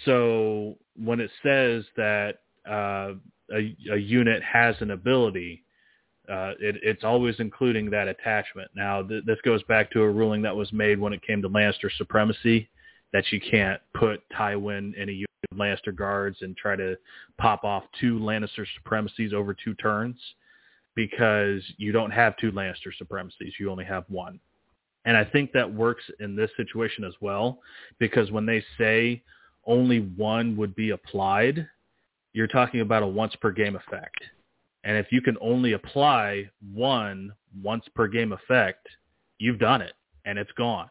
S1: So when it says that uh, a, a, unit has an ability, uh, it, it's always including that attachment. Now, th- this goes back to a ruling that was made when it came to Lannister supremacy that you can't put Tywin in a unit of Lannister guards and try to pop off two Lannister supremacies over two turns because you don't have two Lannister supremacies. You only have one. And I think that works in this situation as well because when they say only one would be applied, you're talking about a once per game effect. And if you can only apply one once per game effect, you've done it and it's gone.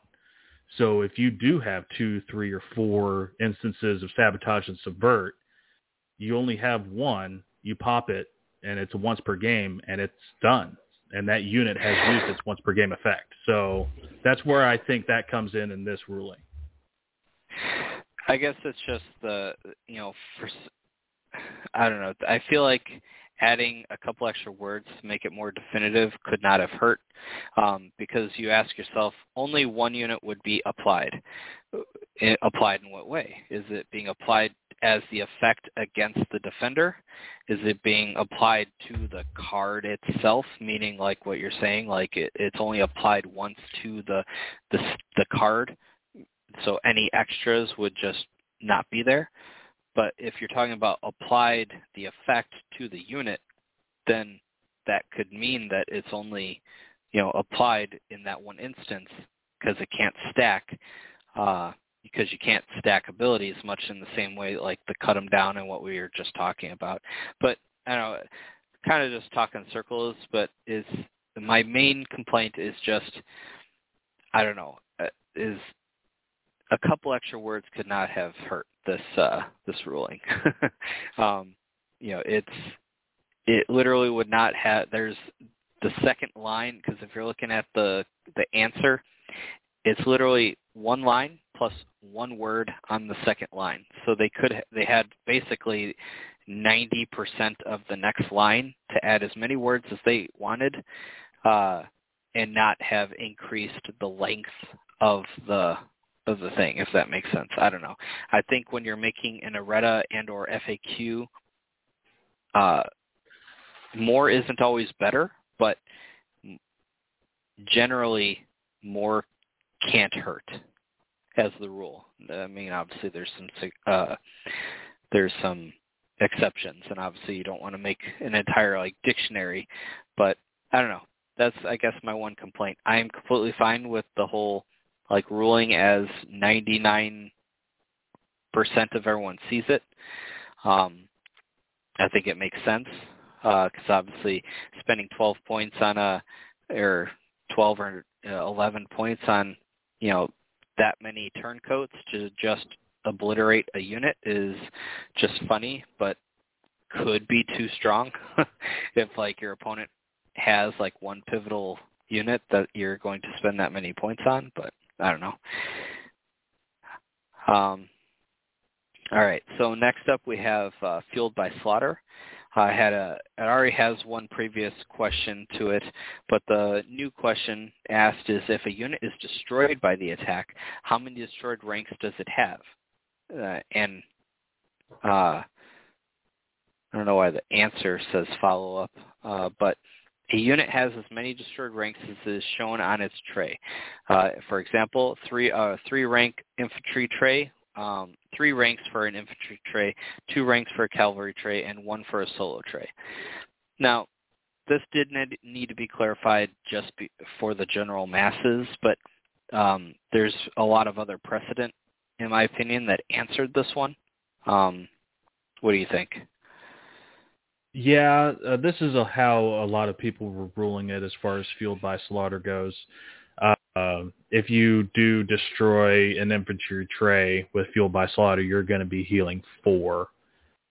S1: So if you do have two, three, or four instances of sabotage and subvert, you only have one, you pop it, and it's once per game, and it's done. And that unit has used its once per game effect. So that's where I think that comes in in this ruling.
S4: I guess it's just the you know for I don't know. I feel like adding a couple extra words to make it more definitive could not have hurt um, because you ask yourself only one unit would be applied. It, applied in what way? Is it being applied as the effect against the defender? Is it being applied to the card itself, meaning like what you're saying, like it, it's only applied once to the, the the card, so any extras would just not be there? But if you're talking about applied the effect to the unit, then that could mean that it's only, you know, applied in that one instance because it can't stack, uh, because you can't stack abilities much in the same way like the cut them down and what we were just talking about. But I don't know, kind of just talking circles, but is my main complaint is just, I don't know, uh, is a couple extra words could not have hurt this uh, this ruling. um, you know, it's it literally would not have. There's the second line because if you're looking at the the answer, it's literally one line plus one word on the second line. So they could they had basically 90% of the next line to add as many words as they wanted uh, and not have increased the length of the of the thing, if that makes sense. I don't know. I think when you're making an errata and or FAQ, uh, more isn't always better, but generally more can't hurt as the rule. I mean, obviously there's some uh, there's some exceptions, and obviously you don't want to make an entire like dictionary, but I don't know. That's I guess my one complaint. I am completely fine with the whole like ruling as 99% of everyone sees it. Um, I think it makes sense because uh, obviously spending 12 points on a or 12 or uh, 11 points on you know that many turncoats to just obliterate a unit is just funny, but could be too strong if like your opponent has like one pivotal unit that you're going to spend that many points on, but I don't know. Um, all right. So next up we have uh, fueled by slaughter. I had a it already has one previous question to it, but the new question asked is if a unit is destroyed by the attack, how many destroyed ranks does it have? Uh, and uh, I don't know why the answer says follow up, uh, but a unit has as many destroyed ranks as is shown on its tray. Uh, for example, three uh, three rank infantry tray, um, three ranks for an infantry tray, two ranks for a cavalry tray, and one for a solo tray. Now, this did need to be clarified just be, for the general masses, but um, there's a lot of other precedent, in my opinion, that answered this one. Um, what do you think?
S1: Yeah, uh, this is a, how a lot of people were ruling it as far as fueled by slaughter goes. Uh, if you do destroy an infantry tray with fueled by slaughter, you're going to be healing four.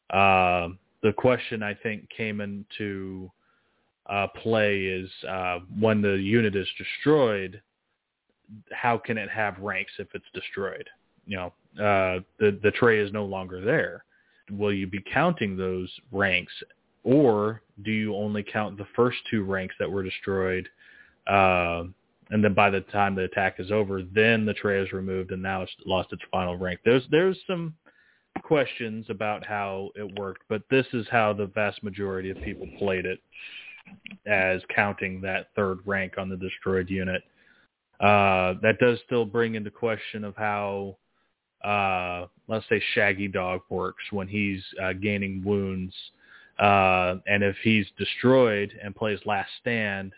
S1: Uh, the question I think came into uh, play is uh, when the unit is destroyed, how can it have ranks if it's destroyed? You know, uh, the the tray is no longer there. Will you be counting those ranks or do you only count the first two ranks that were destroyed uh, and then by the time the attack is over then the tray is removed and now it's lost its final rank? There's there's some questions about how it worked but this is how the vast majority of people played it as counting that third rank on the destroyed unit. Uh, that does still bring into question of how uh, let's say Shaggy Dog works when he's uh, gaining wounds uh, and if he's destroyed and plays last stand,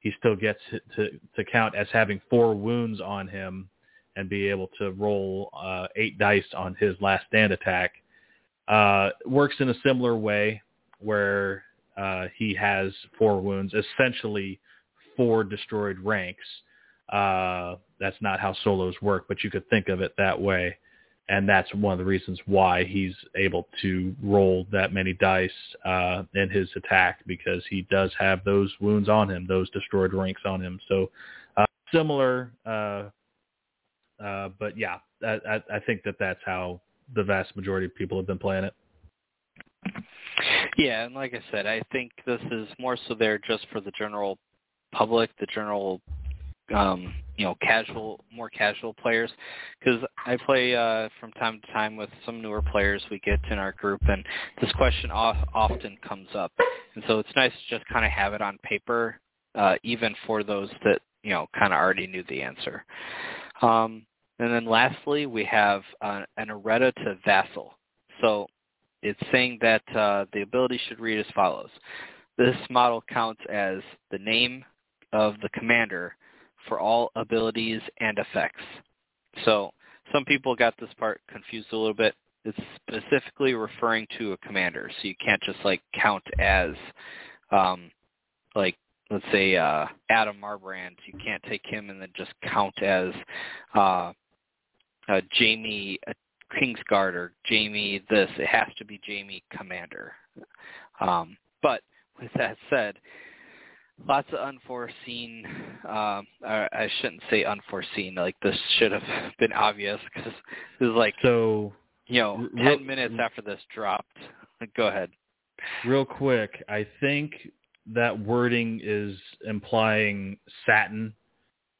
S1: he still gets to, to count as having four wounds on him and be able to roll uh, eight dice on his last stand attack. Uh, works in a similar way where uh, he has four wounds, essentially four destroyed ranks. Uh, that's not how solos work, but you could think of it that way and that's one of the reasons why he's able to roll that many dice uh, in his attack because he does have those wounds on him, those destroyed ranks on him. So uh, similar, uh, uh, but yeah, I, I think that that's how the vast majority of people have been playing it.
S4: Yeah, and like I said, I think this is more so there just for the general public, the general um, you know, casual, more casual players, because I play uh, from time to time with some newer players we get in our group, and this question often comes up, and so it's nice to just kind of have it on paper, uh, even for those that you know kind of already knew the answer. Um, and then lastly, we have uh, an errata to vassal. So it's saying that uh, the ability should read as follows. This model counts as the name of the commander for all abilities and effects. So some people got this part confused a little bit. It's specifically referring to a commander, so you can't just like count as, um, like let's say uh, Adam Marbrand. You can't take him and then just count as uh, uh, Jaime uh, Kingsguard or Jaime this. It has to be Jaime Commander. Um, but with that said, lots of unforeseen um I, I shouldn't say unforeseen like this should have been obvious because it was like
S1: so
S4: you know real, 10 minutes after this dropped. Go ahead.
S1: real quick i think that wording is implying Satin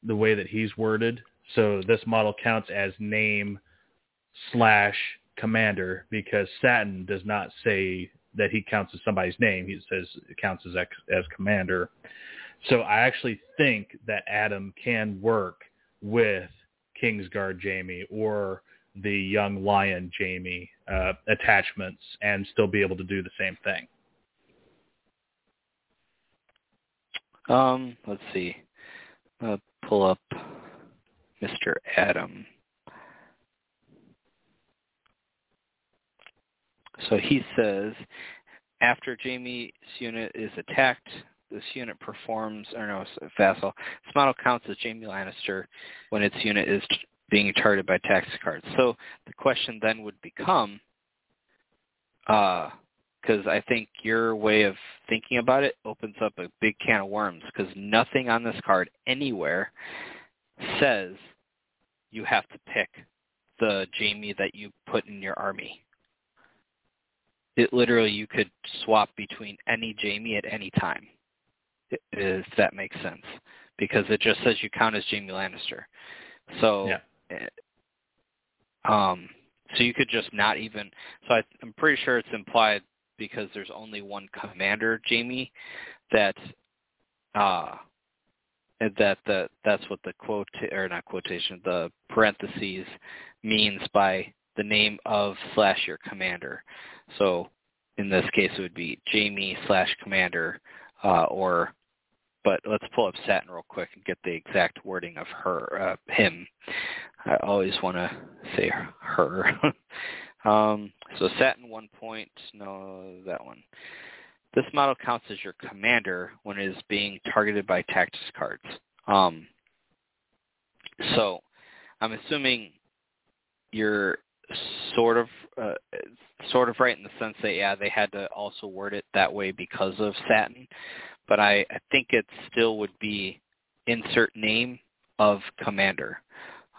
S1: the way that he's worded. So this model counts as name slash commander because Satin does not say that he counts as somebody's name. He says it counts as as commander. So I actually think that Adam can work with Kingsguard Jaime or the Young Lion Jaime uh, attachments and still be able to do the same thing.
S4: Um, let's see. Uh, pull up Mr. Adam. So he says, after Jaime's unit is attacked, this unit performs, or no, vassal. This model counts as Jaime Lannister when its unit is being targeted by tactics cards. So the question then would become, uh, because I think your way of thinking about it opens up a big can of worms because nothing on this card anywhere says you have to pick the Jaime that you put in your army. It literally you could swap between any Jaime at any time, if that makes sense, because it just says you count as Jaime Lannister. So,
S1: Yeah.
S4: eh, um, so you could just not even. So I, I'm pretty sure it's implied because there's only one commander Jaime that uh that the that's what the quote or not quotation the parentheses means by the name of slash your commander. So in this case it would be Jaime slash commander uh, or but let's pull up Satin real quick and get the exact wording of her uh, him. I always want to say her. um, so Satin one point, no, that one. This model counts as your commander when it is being targeted by tactics cards. Um, so I'm assuming you're sort of uh, sort of right in the sense that yeah they had to also word it that way because of Satin, but I, I think it still would be insert name of commander.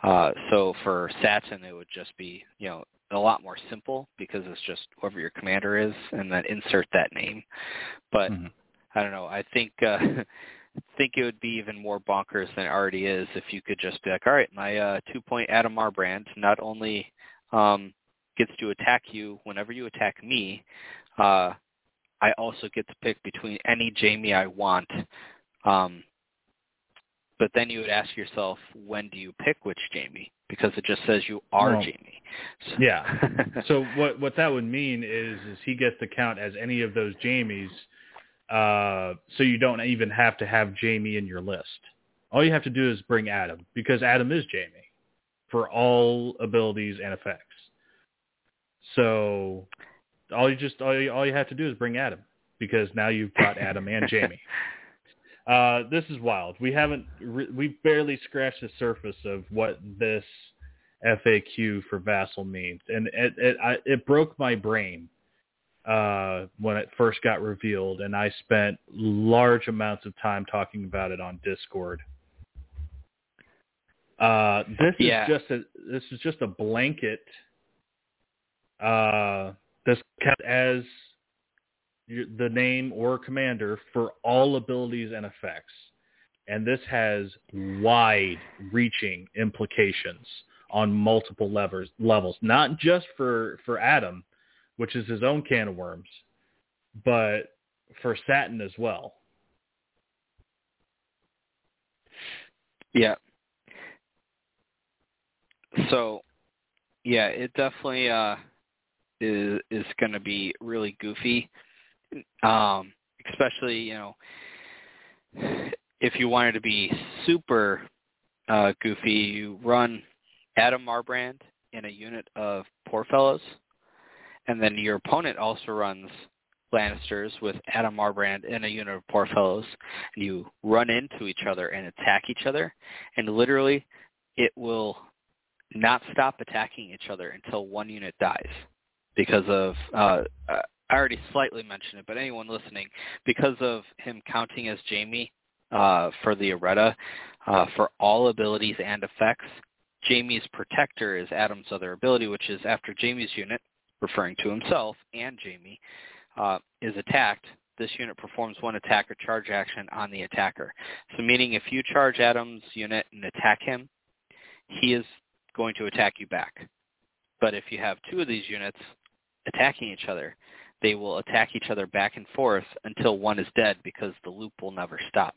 S4: Uh, so for Satin, it would just be, you know, a lot more simple because it's just whoever your commander is and then insert that name. But
S1: Mhm.
S4: I don't know. I think uh, think it would be even more bonkers than it already is if you could just be like, all right, my uh, two point Adam Marbrand not only um, gets to attack you whenever you attack me, uh, I also get to pick between any Jaime I want. Um, but then you would ask yourself, when do you pick which Jaime? Because it just says you are Jaime. So,
S1: Yeah. so what what that would mean is is he gets to count as any of those Jaimes, uh, so you don't even have to have Jaime in your list. All you have to do is bring Adam because Adam is Jaime for all abilities and effects. So all you just all you, all you have to do is bring Adam because now you've got Adam and Jaime. Uh, this is wild. We haven't re- we barely scratched the surface of what this FAQ for Vassal means, and it it, I, it broke my brain uh, when it first got revealed, and I spent large amounts of time talking about it on Discord. Uh, this
S4: Yeah.
S1: is just a this is just a blanket. Uh, this count as the name or commander for all abilities and effects, and this has wide-reaching implications on multiple levers levels, not just for for Adam, which is his own can of worms, but for Satin as well.
S4: Yeah. So, yeah, it definitely uh, is is going to be really goofy. Um, especially you know, if you wanted to be super uh, goofy, you run Adam Marbrand in a unit of poor fellows, and then your opponent also runs Lannisters with Adam Marbrand in a unit of poor fellows, and you run into each other and attack each other, and literally it will not stop attacking each other until one unit dies because of uh, uh, I already slightly mentioned it, but anyone listening, because of him counting as Jaime uh, for the errata, uh, for all abilities and effects, Jaime's protector is Adam's other ability, which is after Jaime's unit, referring to himself and Jaime, uh, is attacked, this unit performs one attack or charge action on the attacker. So meaning if you charge Adam's unit and attack him, he is going to attack you back. But if you have two of these units attacking each other, they will attack each other back and forth until one is dead because the loop will never stop.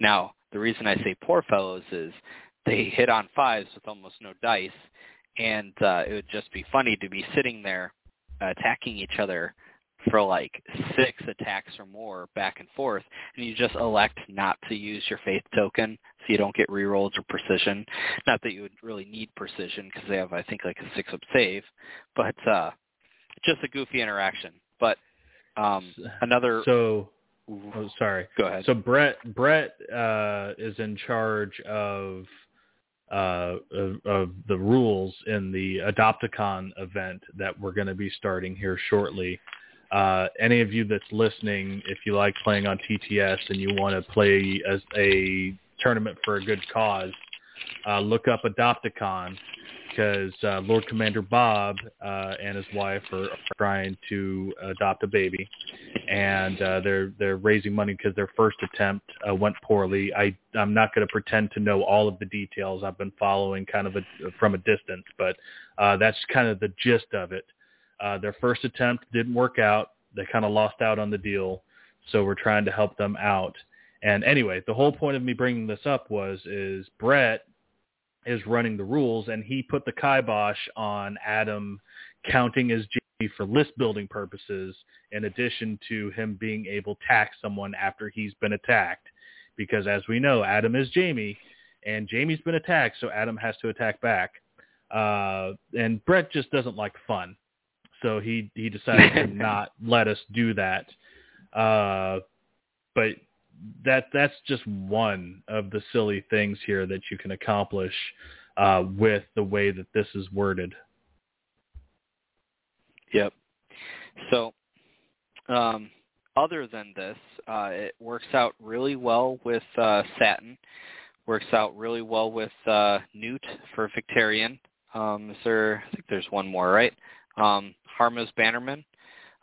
S4: Now, the reason I say poor fellows is they hit on fives with almost no dice, and uh, it would just be funny to be sitting there attacking each other for like six attacks or more back and forth, and you just elect not to use your faith token so you don't get rerolls or precision. Not that you would really need precision because they have, I think, like a six-up save, but uh, just a goofy interaction. But um, another.
S1: So, oh, sorry.
S4: Go ahead.
S1: So Brett Brett uh, is in charge of uh, of, of the rules in the Adopticon event that we're going to be starting here shortly. Uh, any of you that's listening, if you like playing on TTS and you want to play as a tournament for a good cause, uh, look up Adopticon because uh, Lord Commander Bob uh, and his wife are, are trying to adopt a baby, and uh, they're they're raising money because their first attempt uh, went poorly. I I'm not going to pretend to know all of the details. I've been following kind of a, from a distance, but uh, that's kind of the gist of it. Uh, their first attempt didn't work out. They kind of lost out on the deal, so we're trying to help them out. And anyway, the whole point of me bringing this up was is Brett is running the rules, and he put the kibosh on Adam counting as Jaime for list building purposes, in addition to him being able to attack someone after he's been attacked. Because as we know, Adam is Jaime, and Jaime's been attacked, so Adam has to attack back. Uh, and Brett just doesn't like fun so he he decided to not let us do that. Uh, but that that's just one of the silly things here that you can accomplish uh, with the way that this is worded.
S4: Yep. So, um, other than this, uh, it works out really well with uh, Satin. Works out really well with uh, Newt for Victarion. Um, is there? I think there's one more, right? Um, Harma's Bannerman.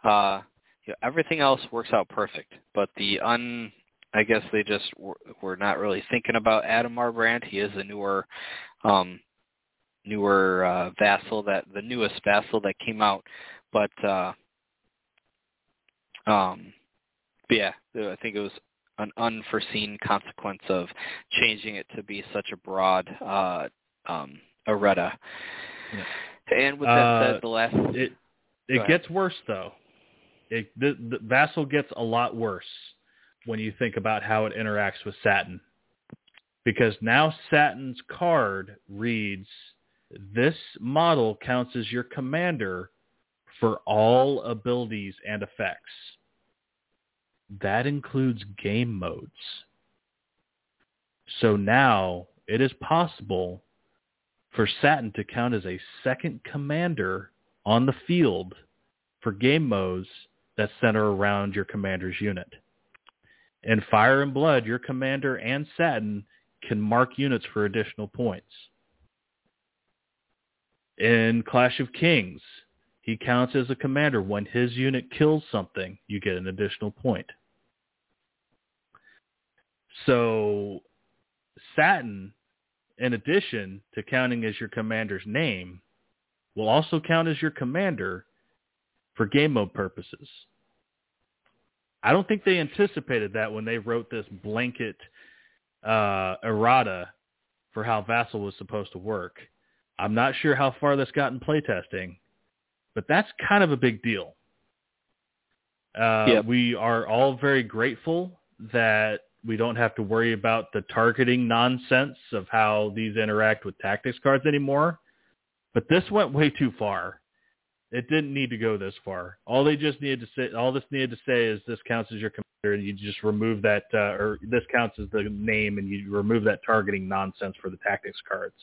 S4: Uh, you know, everything else works out perfect, but the un I guess they just were, were not really thinking about Adam Marbrand. He is a newer um newer uh vassal that the newest vassal that came out, but uh um but yeah, I think it was an unforeseen consequence of changing it to be such a broad uh um errata. Yeah. And with that uh, said, the last
S1: it it gets worse though. It the, the Vassal gets a lot worse when you think about how it interacts with Satin. Because now Satin's card reads, this model counts as your commander for all abilities and effects. That includes game modes. So now it is possible for Satin to count as a second commander on the field for game modes that center around your commander's unit. In Fire and Blood, your commander and Satin can mark units for additional points. In Clash of Kings, he counts as a commander. When his unit kills something, you get an additional point. So Satin, in addition to counting as your commander's name, will also count as your commander for game mode purposes. I don't think they anticipated that when they wrote this blanket uh, errata for how Vassal was supposed to work. I'm not sure how far this got in playtesting, but that's kind of a big deal. Uh, yep. We are all very grateful that we don't have to worry about the targeting nonsense of how these interact with tactics cards anymore. But this went way too far. It didn't need to go this far. All they just needed to say, all this needed to say is this counts as your commander, and you just remove that, uh, or this counts as the name, and you remove that targeting nonsense for the tactics cards.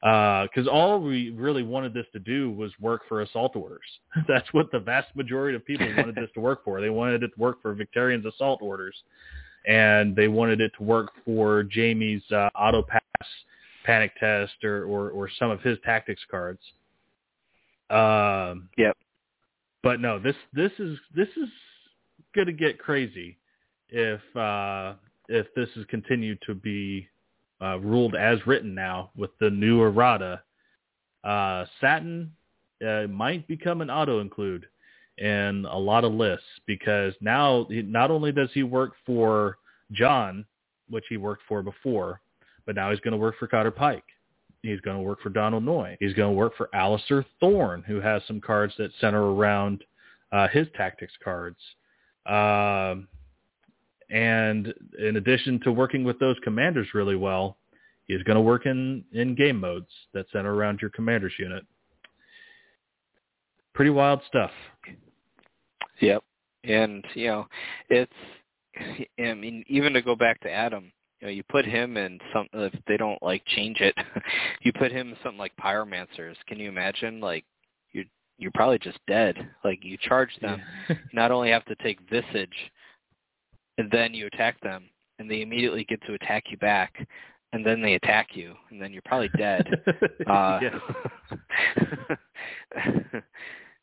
S1: Because uh, all we really wanted this to do was work for assault orders. That's what the vast majority of people wanted this to work for. They wanted it to work for Victarion's assault orders, and they wanted it to work for Jaime's uh, auto pass panic test or, or, or some of his tactics cards. Um,
S4: yep.
S1: But no, this this is this is going to get crazy if uh, if this is continued to be uh, ruled as written now with the new errata. Uh, Satin uh, might become an auto include in a lot of lists because now not only does he work for Jon, which he worked for before, but now he's going to work for Cotter Pike. He's going to work for Donal Noye. He's going to work for Alliser Thorne, who has some cards that center around uh, his tactics cards. Um, and in addition to working with those commanders really well, he's going to work in, in game modes that center around your commander's unit. Pretty wild stuff.
S4: Yep. And, you know, it's, I mean, even to go back to Adam, you know, you put him in some if they don't like change it, you put him in something like pyromancers. Can you imagine like you're you're probably just dead. Like you charge them,
S1: Yeah.
S4: not only have to take visage, and then you attack them, and they immediately get to attack you back, and then they attack you, and then you're probably dead. Uh,
S1: Yeah.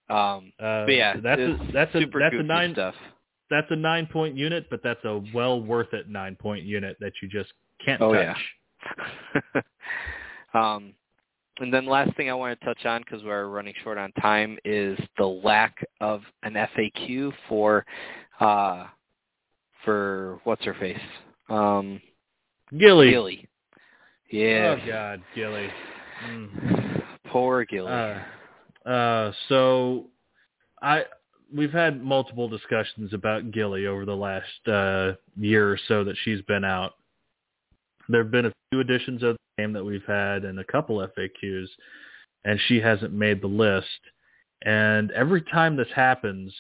S4: Um,
S1: Uh,
S4: but yeah,
S1: that's a, that's a that's a nine
S4: stuff.
S1: that's a nine point unit, but that's a well worth it nine point unit that you just can't
S4: Oh,
S1: touch.
S4: yeah. um, and then last thing I want to touch on because we're running short on time is the lack of an FAQ for uh, for what's her face um,
S1: Gilly.
S4: Gilly. Yeah.
S1: Oh God, Gilly. Mm.
S4: Poor Gilly.
S1: Uh, uh, so I we've had multiple discussions about Gilly over the last uh, year or so that she's been out. There have been a few editions of the game that we've had and a couple FAQs, and she hasn't made the list. And every time this happens,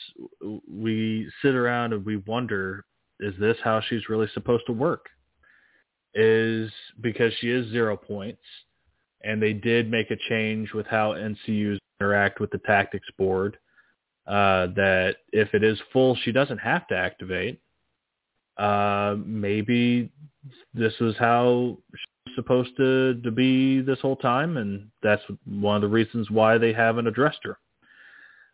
S1: we sit around and we wonder, is this how she's really supposed to work? Is because she is zero points, and they did make a change with how NCUs interact with the tactics board. Uh, that if it is full, she doesn't have to activate. Uh, maybe this is how she's supposed to, to be this whole time, and that's one of the reasons why they haven't addressed her.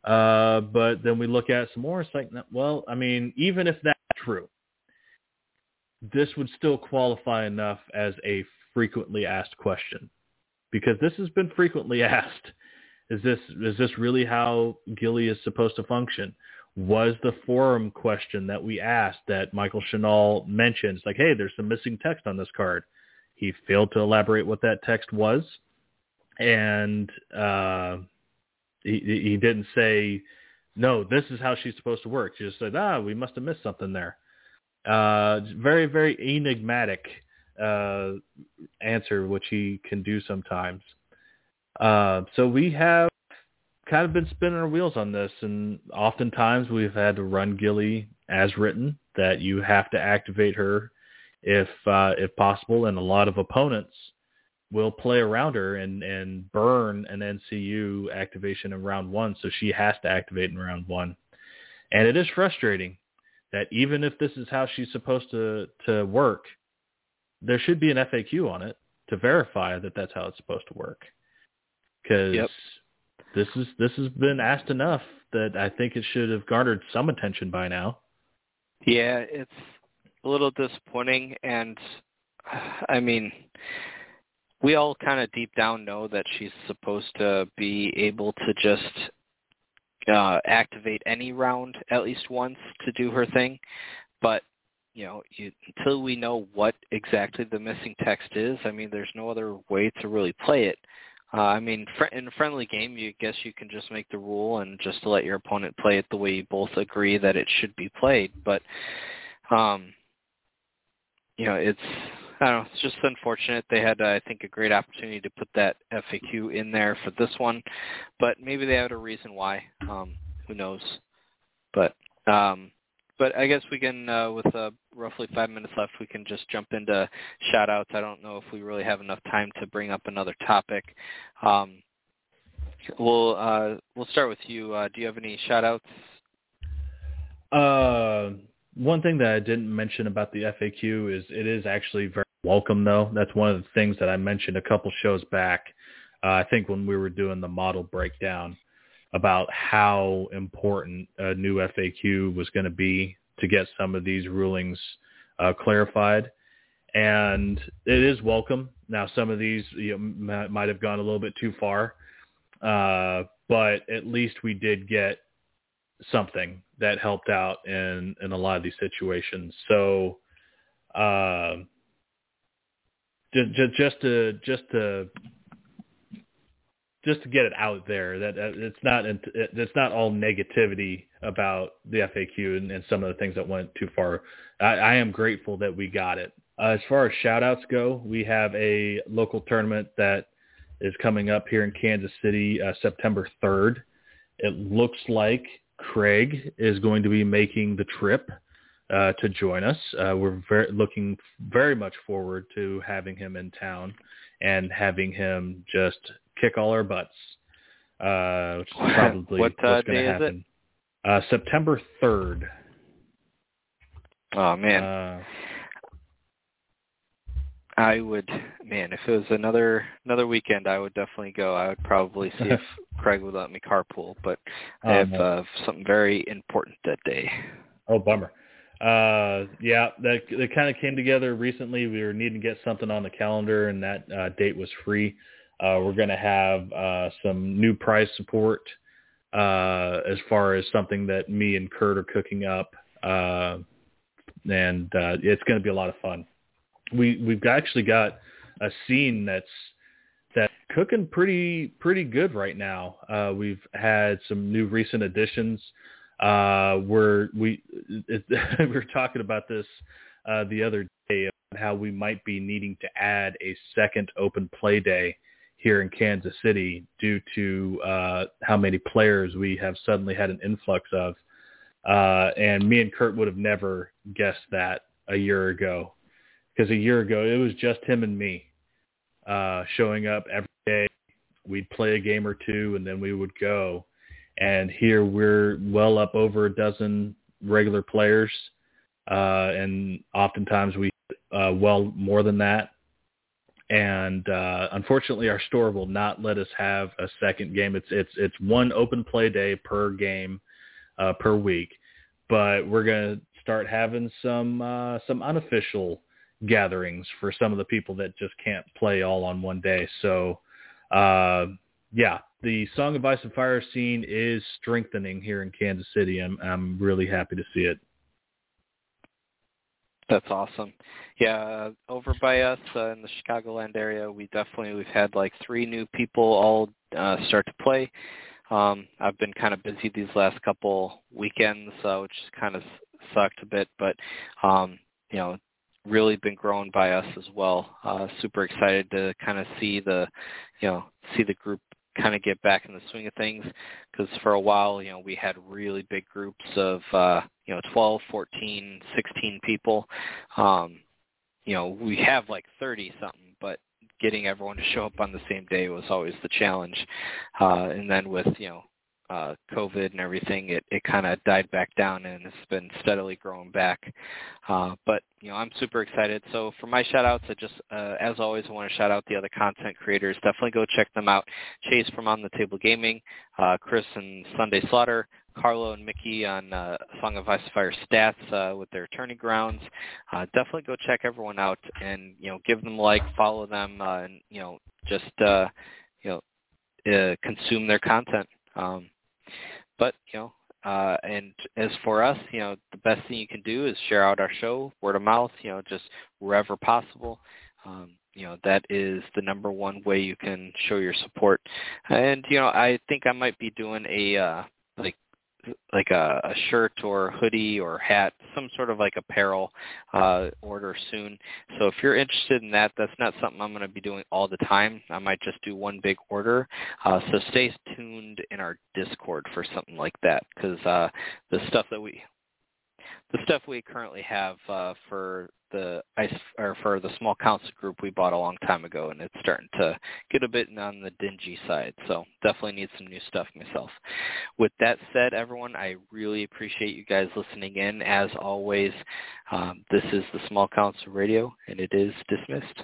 S1: Uh, but then we look at some more. It's like, well, I mean, even if that's true, this would still qualify enough as a frequently asked question because this has been frequently asked. Is this is this really how Gilly is supposed to function? Was the forum question that we asked that Michael Shinall mentions like, hey, there's some missing text on this card. He failed to elaborate what that text was, and uh, he he didn't say, no, this is how she's supposed to work. He just said, ah, we must have missed something there. Uh, very very enigmatic uh, answer, which he can do sometimes. Uh, so we have kind of been spinning our wheels on this, and oftentimes we've had to run Gilly as written, that you have to activate her if uh, if possible, and a lot of opponents will play around her and, and burn an NCU activation in round one, so she has to activate in round one. And it is frustrating that even if this is how she's supposed to, to work, there should be an FAQ on it to verify that that's how it's supposed to work. Because
S4: Yep.
S1: this is this has been asked enough that I think it should have garnered some attention by now.
S4: Yeah, it's a little disappointing, and I mean, we all kind of deep down know that she's supposed to be able to just uh, activate any round at least once to do her thing, but you know, you, until we know what exactly the missing text is, I mean, there's no other way to really play it. Uh, I mean, fr- in a friendly game, you guess you can just make the rule and just to let your opponent play it the way you both agree that it should be played. But, um, you know, it's I don't know, it's just unfortunate. They had, uh, I think, a great opportunity to put that FAQ in there for this one, but maybe they had a reason why. Um, who knows? But um, but I guess we can, uh, with uh, roughly five minutes left, we can just jump into shout outs. I don't know if we really have enough time to bring up another topic. Um, we'll uh, we'll start with you. Uh, do you have any shout outs?
S1: Uh, one thing that I didn't mention about the FAQ is it is actually very welcome, though. That's one of the things that I mentioned a couple shows back. Uh, I think when we were doing the model breakdown about how important a new FAQ was going to be to get some of these rulings uh, clarified. And it is welcome. Now, some of these you know, might have gone a little bit too far, uh, but at least we did get something that helped out in in a lot of these situations. So, uh, just just to just to just to get it out there that that it's not it's not all negativity about the FAQ and, and some of the things that went too far. I, I am grateful that we got it. Uh, as far as shout outs go, we have a local tournament that is coming up here in Kansas City uh, September 3rd. It looks like Craig is going to be making the trip uh, to join us. Uh, we're very, looking very much forward to having him in town and having him just kick all our butts. uh, which is probably
S4: what uh,
S1: what's going
S4: day
S1: to
S4: is it?
S1: happen. Uh, September third.
S4: Oh man,
S1: Uh,
S4: I would man if it was another another weekend, I would definitely go. I would probably see if Craig would let me carpool, but I have
S1: um,
S4: uh, something very important that day.
S1: Oh, bummer. Uh, yeah, that that kind of came together recently. We were needing to get something on the calendar, and that uh, date was free. Uh, we're going to have uh, some new prize support uh, as far as something that me and Kurt are cooking up, uh, and uh, it's going to be a lot of fun. We we've actually got a scene that's that's cooking pretty pretty good right now. Uh, we've had some new recent additions where we it, we were talking about this the other day about how we might be needing to add a second open play day here in Kansas City due to uh, how many players we have suddenly had an influx of. Uh, and me and Kurt would have never guessed that a year ago because a year ago it was just him and me uh, showing up every day. We'd play a game or two and then we would go and here we're well up over a dozen regular players, uh, and oftentimes we uh, well more than that. And uh, unfortunately, our store will not let us have a second game. It's it's it's one open play day per game uh, per week, but we're gonna start having some uh, some unofficial gatherings for some of the people that just can't play all on one day. So uh, yeah, the Song of Ice and Fire scene is strengthening here in Kansas City. I'm I'm really happy to see it.
S4: That's awesome. Yeah, over by us uh, in the Chicagoland area, we definitely we've had like three new people all uh, start to play. Um, I've been kind of busy these last couple weekends, uh, which kind of sucked a bit, but um, you know, really been grown by us as well. Uh, super excited to kind of see the, you know, see the group kind of get back in the swing of things because for a while, you know, we had really big groups of, uh, you know, 12, 14, 16 people. Um, you know, we have like 30 something, but getting everyone to show up on the same day was always the challenge. Uh, and then with, you know, uh, COVID and everything, it, it kind of died back down and it's been steadily growing back. Uh, but, you know, I'm super excited. So for my shout outs, I just, uh, as always, I want to shout out the other content creators. Definitely go check them out. Chase from On the Table Gaming, uh, Chris and Sunday Slaughter, Carlo and Mickey on uh, Song of Ice Fire stats uh, with their tourney grounds. Uh, definitely go check everyone out and, you know, give them a like, follow them, uh, and, you know, just, uh, you know, uh, consume their content. Um, but you know, uh, and as for us, you know, the best thing you can do is share out our show, word of mouth, you know, just wherever possible. Um, you know, that is the number one way you can show your support. And you know, I think I might be doing a uh, like like a, a shirt or hoodie or hat, some sort of like apparel uh, order soon. So if you're interested in that, that's not something I'm going to be doing all the time. I might just do one big order. Uh, so stay tuned in our Discord for something like that because uh, the stuff that we the stuff we currently have uh, for the ice or for the small council group we bought a long time ago, and it's starting to get a bit on the dingy side. So definitely need some new stuff myself. With that said, everyone, I really appreciate you guys listening in. As always, um, this is the Small Council Radio, and it is dismissed.